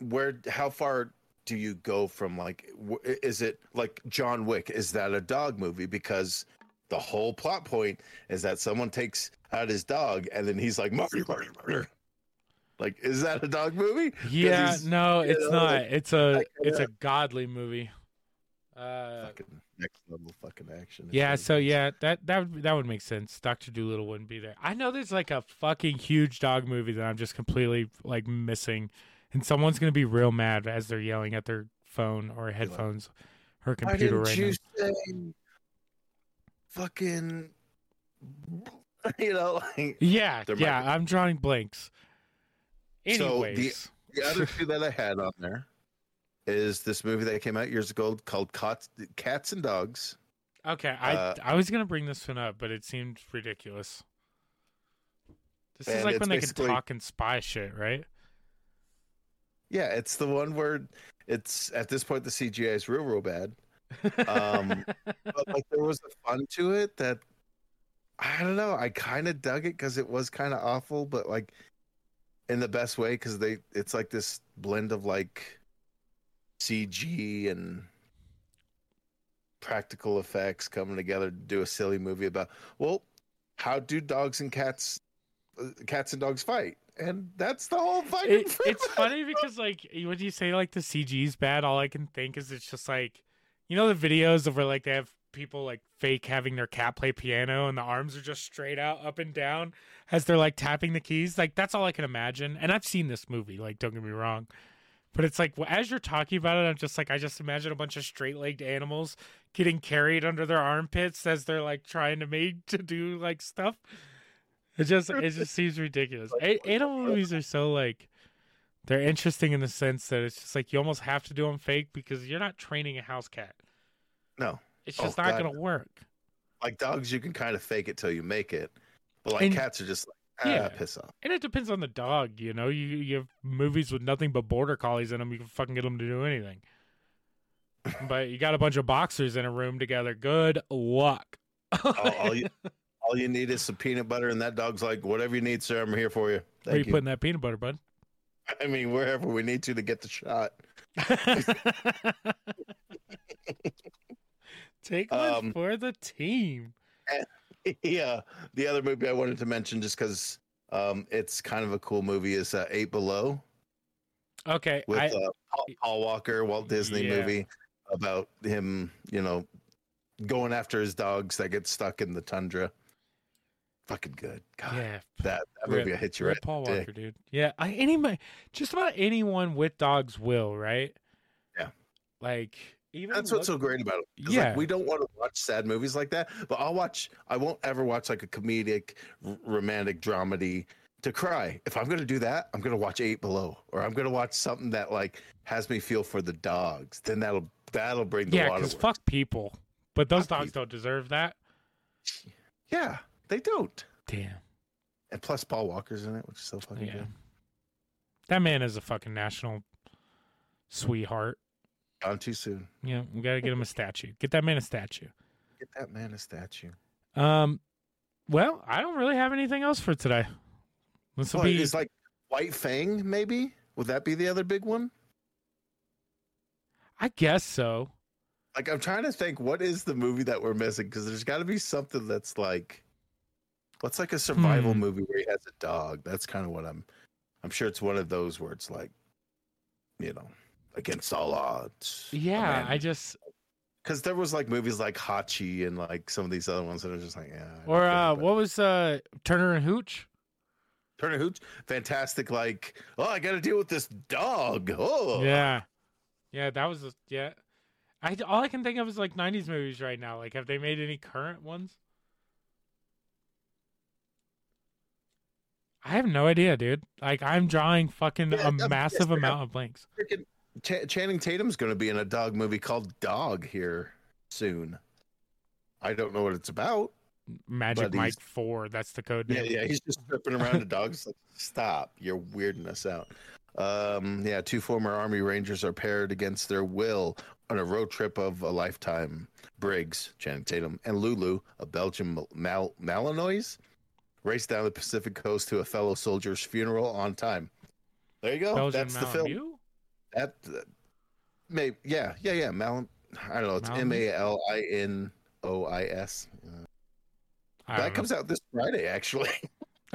where? How far do you go from like? Is it like John Wick? Is that a dog movie? Because the whole plot point is that someone takes out his dog, and then he's like, "Marty, Marty, Marty." Like, is that a dog movie? Yeah, no, it's know, not. like, It's a it's a godly movie. Uh, fucking next level fucking action. Yeah, really so yeah, that that would- that would make sense. Doctor Dolittle wouldn't be there. I know there's like a fucking huge dog movie that I'm just completely like missing, and someone's gonna be real mad as they're yelling at their phone or headphones Why computer right you now. say fucking? You know, like Yeah, yeah, be- I'm drawing blanks. So the- the other two that I had on there is this movie that came out years ago called Cats, Cats and Dogs. okay, I uh, I was gonna bring this one up, but it seemed ridiculous. This is like when they can talk and spy shit, right? Yeah, it's the one where it's at this point the CGI is real, real bad. Um, but like there was a fun to it that I don't know. I kind of dug it because it was kind of awful, but like in the best way because they it's like this blend of like CG and practical effects coming together to do a silly movie about well, how do dogs and cats, uh, cats and dogs fight? And that's the whole fight it, it's funny because like when you say like the CG's bad, all I can think is it's just like you know the videos of where like they have people like fake having their cat play piano and the arms are just straight out up and down as they're like tapping the keys. Like that's all I can imagine. And I've seen this movie. Like don't get me wrong. But it's like as you're talking about it, I'm just like I just imagine a bunch of straight-legged animals getting carried under their armpits as they're like trying to make to do like stuff. It just it just seems ridiculous. A- animal movies are so like they're interesting in the sense that it's just like you almost have to do them fake because you're not training a house cat. no, It's Oh, just not God, going to work. like dogs, you can kind of fake it till you make it, but like And- cats are just like ah, Yeah. piss off. And it depends on the dog, you know. You you have movies with nothing but border collies in them. You can fucking get them to do anything. but you got a bunch of boxers in a room together. Good luck. all, all you all you need is some peanut butter, and that dog's like, whatever you need, sir, I'm here for you. Where you you. putting that peanut butter, bud? I mean, wherever we need to to get the shot. Take one Um, for the team. yeah, the other movie I wanted to mention just because um, it's kind of a cool movie is uh, Eight Below Okay, with I, uh, Paul, Paul Walker, Walt Disney Yeah. movie about him, you know, going after his dogs that get stuck in the tundra. Fucking good. God, yeah, that, that Rip- movie I hit you Rip right. Paul Walker, dick. dude. Yeah, I, any just about anyone with dogs will, right? Yeah. Like even That's what's look- so great about it. Yeah. like, we don't want to watch sad movies like that, but I'll watch. I won't ever watch like a comedic, r- romantic dramedy to cry. If I'm gonna do that, I'm gonna watch Eight Below, or I'm gonna watch something that like has me feel for the dogs. Then that'll that'll bring the yeah, water. because fuck people. But those Fuck dogs people. don't deserve that. Yeah, they don't. Damn. And plus, Paul Walker's in it, which is so fucking Yeah. good. That man is a fucking national sweetheart. Gone too soon. Yeah, we gotta get him a statue. Get that man a statue. Get that man a statue. Um, well, I don't really have anything else for today. This will Well, be it's like White Fang, maybe. Would that be the other big one? I guess so. Like I'm trying to think, what is the movie that we're missing? Because there's got to be something that's like, what's like a survival Hmm. movie where he has a dog? That's kind of what I'm. I'm sure it's one of those where it's like, you know, against all odds. Yeah, man I just because there was like movies like Hachi and like some of these other ones that are just like yeah. Or uh, feel it, but- what was uh Turner and Hooch? Turner Hooch, fantastic. Like, oh, I got to deal with this dog. Oh, Yeah, yeah, that was a, yeah. I all I can think of is like '90s movies right now. Like, have they made any current ones? I have no idea, dude. Like, I'm drawing fucking Yeah, a massive amount of blanks. Freaking Ch- Channing Tatum's going to be in a dog movie called Dog here soon. I don't know what it's about. Magic But Mike Four. That's the code name. yeah, yeah. he's just tripping around a dog. It's like, stop, you're weirding us out. Um, yeah, two former Army Rangers are paired against their will on a road trip of a lifetime. Briggs, Channing Tatum, and Lulu, a Belgian Mal- Malinois, race down the Pacific coast to a fellow soldier's funeral on time. There you go. Belgian That's the film. Malamute? That, uh, maybe, yeah, yeah, yeah. Mal, I don't know. It's? M A L I N O I S. That know. comes out this Friday, actually.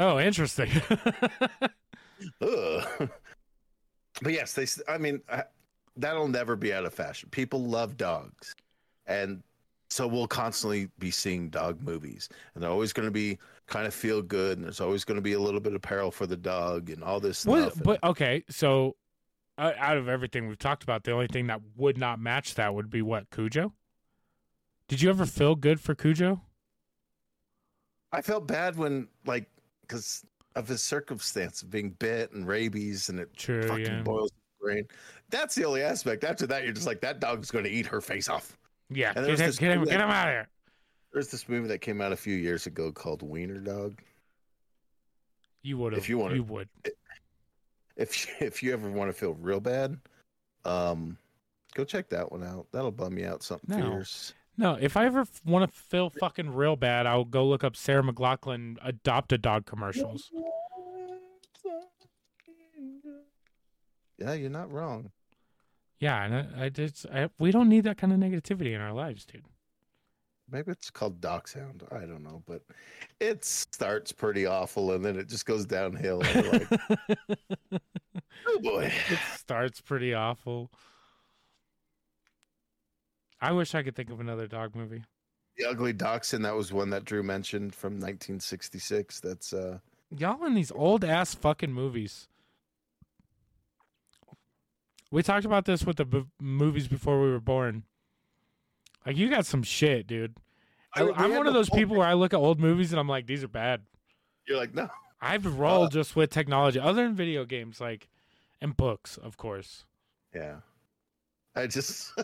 Oh, interesting. Ugh. But yes, they. I mean, I, that'll never be out of fashion. People love dogs, and so we'll constantly be seeing dog movies, and they're always going to be kind of feel good, and there's always going to be a little bit of peril for the dog, and all this What, stuff. but okay, so Uh, out of everything we've talked about, the only thing that would not match that would be what Cujo. Did you ever feel good for Cujo? I felt bad when, like, because of his circumstance of being bit and rabies, and it True, fucking yeah, boils his brain. That's the only aspect. After that, you're just like, that dog's going to eat her face off. yeah. And Get him, get him, movie get that- him out of here. There's this movie that came out a few years ago called Wiener Dog. You would have. If you wanted- you would. If you, if you ever want to feel real bad, um, go check that one out. That'll bum you out something No. fierce. No, if I ever want to feel fucking real bad, I'll go look up Sarah McLachlan adopt a dog commercials. Yeah, you're not wrong. Yeah, and I, I just I, we don't need that kind of negativity in our lives, dude. Maybe it's called Dachshund. I don't know, but it starts pretty awful and then it just goes downhill. Like, oh boy. it starts pretty awful. I wish I could think of another dog movie. The Ugly Dachshund, that was one that Drew mentioned from 1966. That's uh Y'all in these old ass fucking movies. We talked about this with the b- movies before we were born. Like you got some shit, dude. I, I'm one of those people where I look at old movies and I'm like, these are bad. you're like, no. I've rolled Uh, just with technology, other than video games, like and books, of course. Yeah. I just I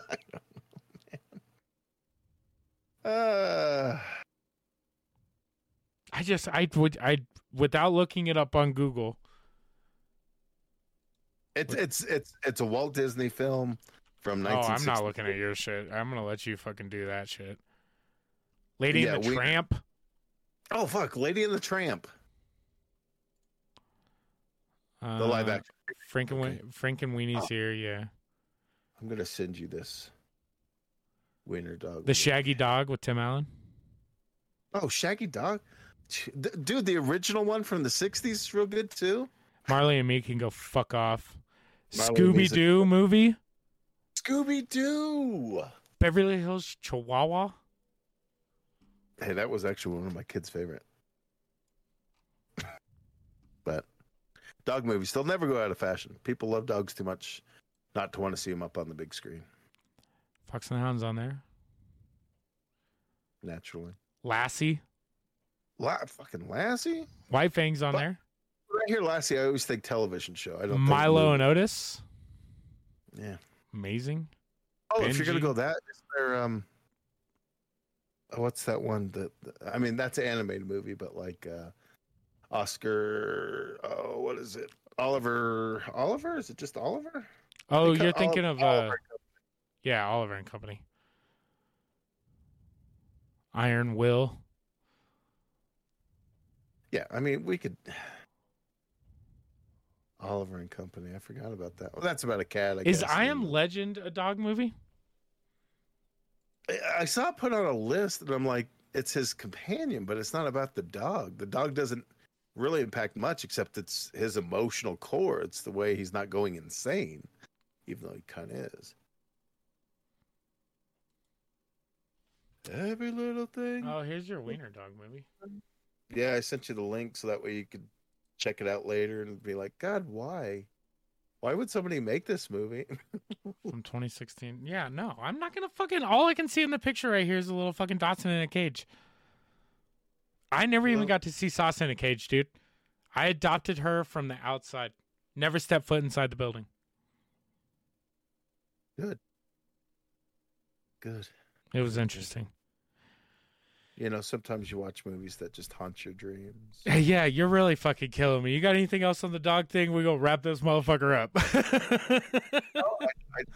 know. Uh I just I would I without looking it up on Google. It's it's it's it's a Walt Disney film from Oh, I'm not looking at your shit. I'm gonna let you fucking do that shit. Lady Yeah, and the we- Tramp. Oh fuck, Lady and the Tramp, the live Uh, action. Frank and Okay. We- Frankenweenie's Oh. here. Yeah, I'm gonna send you this. Wiener dog. the. Shaggy Dog with Tim Allen. Oh, Shaggy Dog. Dude, the original one from the 60s is real good too. Marley and me can go fuck off. Scooby Doo movie. Scooby Doo. Beverly Hills Chihuahua. Hey, that was actually one of my kids' favorite. but dog movies, they'll never go out of fashion. People love dogs too much not to want to see them up on the big screen, Fox and the Hound's on there. naturally. Lassie. La- fucking Lassie? White Fang's on But- there. When I hear Lassie, I always think television show. I don't Milo and Otis. Yeah. Amazing. Oh, if you're gonna go that, is there um oh, what's that one that I mean that's an animated movie, but like uh Oscar oh what is it? Oliver Oliver? Is it just Oliver? Oh, you're thinking Oliver- of uh, Oliver. yeah, Oliver and Company. Iron Will. Yeah, I mean we could Oliver and Company. I forgot about that. Well, that's about a cat. I Is guess. I Am Legend a dog movie? I- I saw it put on a list, and I'm like, it's his companion, but it's not about the dog. The dog doesn't really impact much, except it's his emotional core. It's the way he's not going insane, even though he kind of is. Every little thing. Oh, here's your wiener dog movie. Yeah, I sent you the link so that way you could check it out later and be like, God, why? Why would somebody make this movie? from 2016. Yeah, no, I'm not gonna fucking. All I can see in the picture right here is a little fucking dachshund in a cage. I never even Well- got to see Sauce in a cage, dude. I adopted her from the outside. Never stepped foot inside the building. Good. Good. It was interesting. You know, sometimes you watch movies that just haunt your dreams. Yeah, you're really fucking killing me. You got anything else on the dog thing? We gonna wrap this motherfucker up. Oh,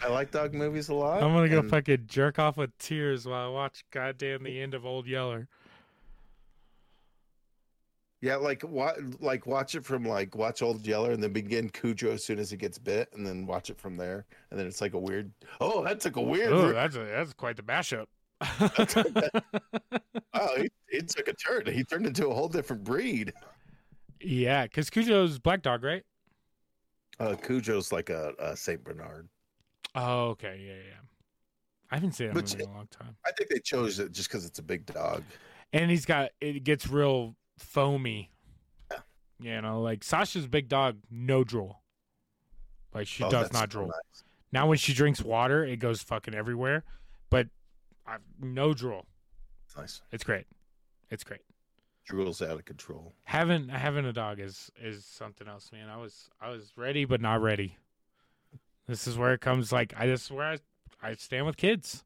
I, I like dog movies a lot. I'm gonna go and- fucking jerk off with tears while I watch goddamn the end of Old Yeller. Yeah, like wa- like watch it from like watch Old Yeller and then begin Cujo as soon as he gets bit, and then watch it from there, and then it's like a weird. Oh, that took a weird. Oh, that's a, that's quite the mashup. oh, he, he took a turn. He turned into a whole different breed. yeah, because Cujo's black dog, right? Uh, Cujo's like a, a Saint Bernard. Oh, okay, yeah, yeah. I haven't seen him in a long time. I think they chose it just because it's a big dog. And he's got it gets real foamy. Yeah. You know, like Sasha's big dog, no drool. Like she Oh, does not drool. nice. Now when she drinks water, it goes fucking everywhere. But I, no drool. Nice. It's great. It's great. Drool's out of control. Having having a dog is is something else, man. I was I was ready but not ready. This is where it comes. Like I this is where I I stand with kids.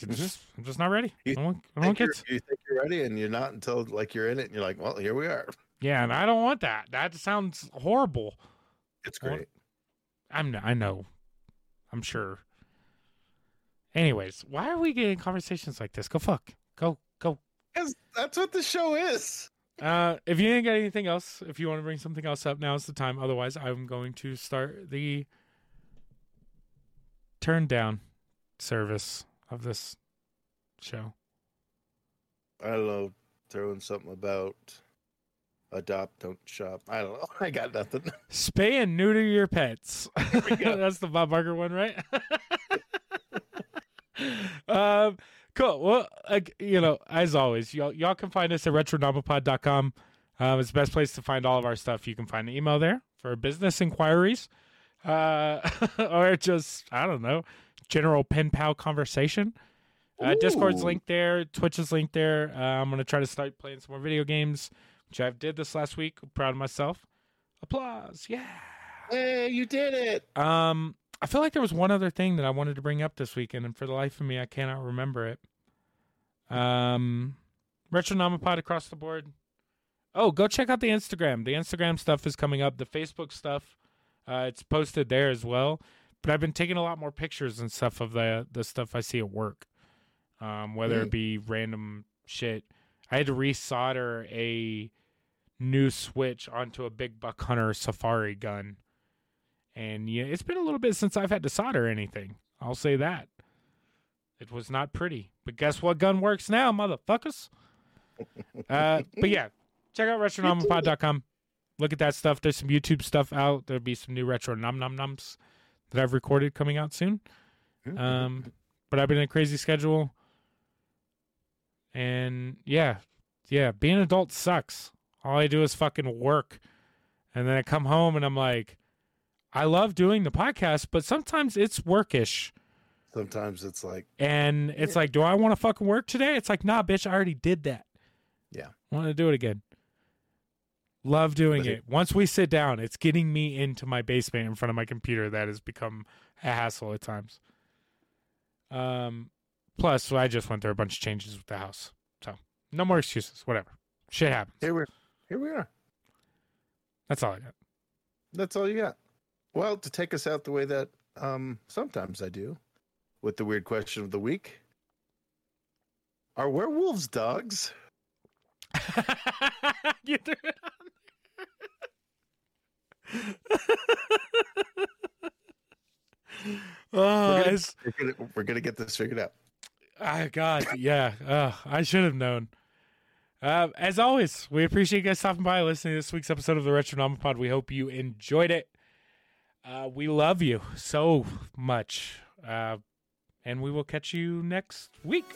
Mm-hmm. I'm just not ready. I You don't want, I want kids. you think you're ready, and you're not until like you're in it, and you're like, well, here we are. Yeah, and I don't want that. That sounds horrible. It's great. I'm I know. I'm sure. Anyways, why are we getting conversations like this? Go fuck. Go go. 'Cause that's what the show is. Uh, if you didn't get anything else, if you want to bring something else up, now's the time. Otherwise, I'm going to start the turn down service of this show. I don't know, throwing something about adopt, don't shop. I don't know. I got nothing. Spay and neuter your pets. That's the Bob Barker one, right? um, cool. Well, like, you know, as always, y'all, y'all can find us at retronomopod.com. Um, it's the best place to find all of our stuff. You can find an email there for business inquiries uh, or just, I don't know, general pen pal conversation. Uh, Discord's linked there. Twitch is linked there. Uh, I'm going to try to start playing some more video games, which I did this last week. proud of myself. Applause. Yeah. Hey, you did it. Um, I feel like there was one other thing that I wanted to bring up this weekend, and for the life of me, I cannot remember it. Um, Retronomopod across the board. Oh, go check out the Instagram. The Instagram stuff is coming up. The Facebook stuff, uh, it's posted there as well. But I've been taking a lot more pictures and stuff of the the stuff I see at work. Um, whether it Mm. be random shit. I had to resolder a new switch onto a big buck hunter safari gun and yeah, it's been a little bit since I've had to solder anything. I'll say that. It was not pretty, but guess what gun works now, motherfuckers? uh, but yeah, check out retronomopod.com. Look at that stuff. There's some YouTube stuff out. There'll be some new retro num num nums that I've recorded coming out soon. Um, but I've been in a crazy schedule, and yeah, yeah, being an adult sucks. All I do is fucking work, and then I come home and I'm like, I love doing the podcast, but sometimes it's workish. Sometimes it's like, And it's like, do I want to fucking work today? It's like, nah, bitch, I already did that. Yeah. Want to do it again. Love doing it. Once we sit down, it's getting me into my basement in front of my computer that has become a hassle at times. Um, plus, I just went through a bunch of changes with the house. So, no more excuses. Whatever. Shit happens. here we're here we are. That's all I got. That's all you got. Well, to take us out the way that um sometimes I do, with the weird question of the week. Are werewolves dogs? you threw it on there. oh, We're gonna, we're gonna we're gonna get this figured out. Ah, God, yeah. Uh, I should have known. Uh, as always, we appreciate you guys stopping by, listening to this week's episode of the Retro Retronomopod. We hope you enjoyed it. Uh, we love you so much. Uh, and we will catch you next week.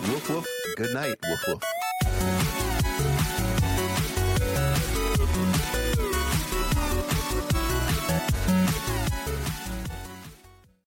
Woof woof. Good night. Woof woof.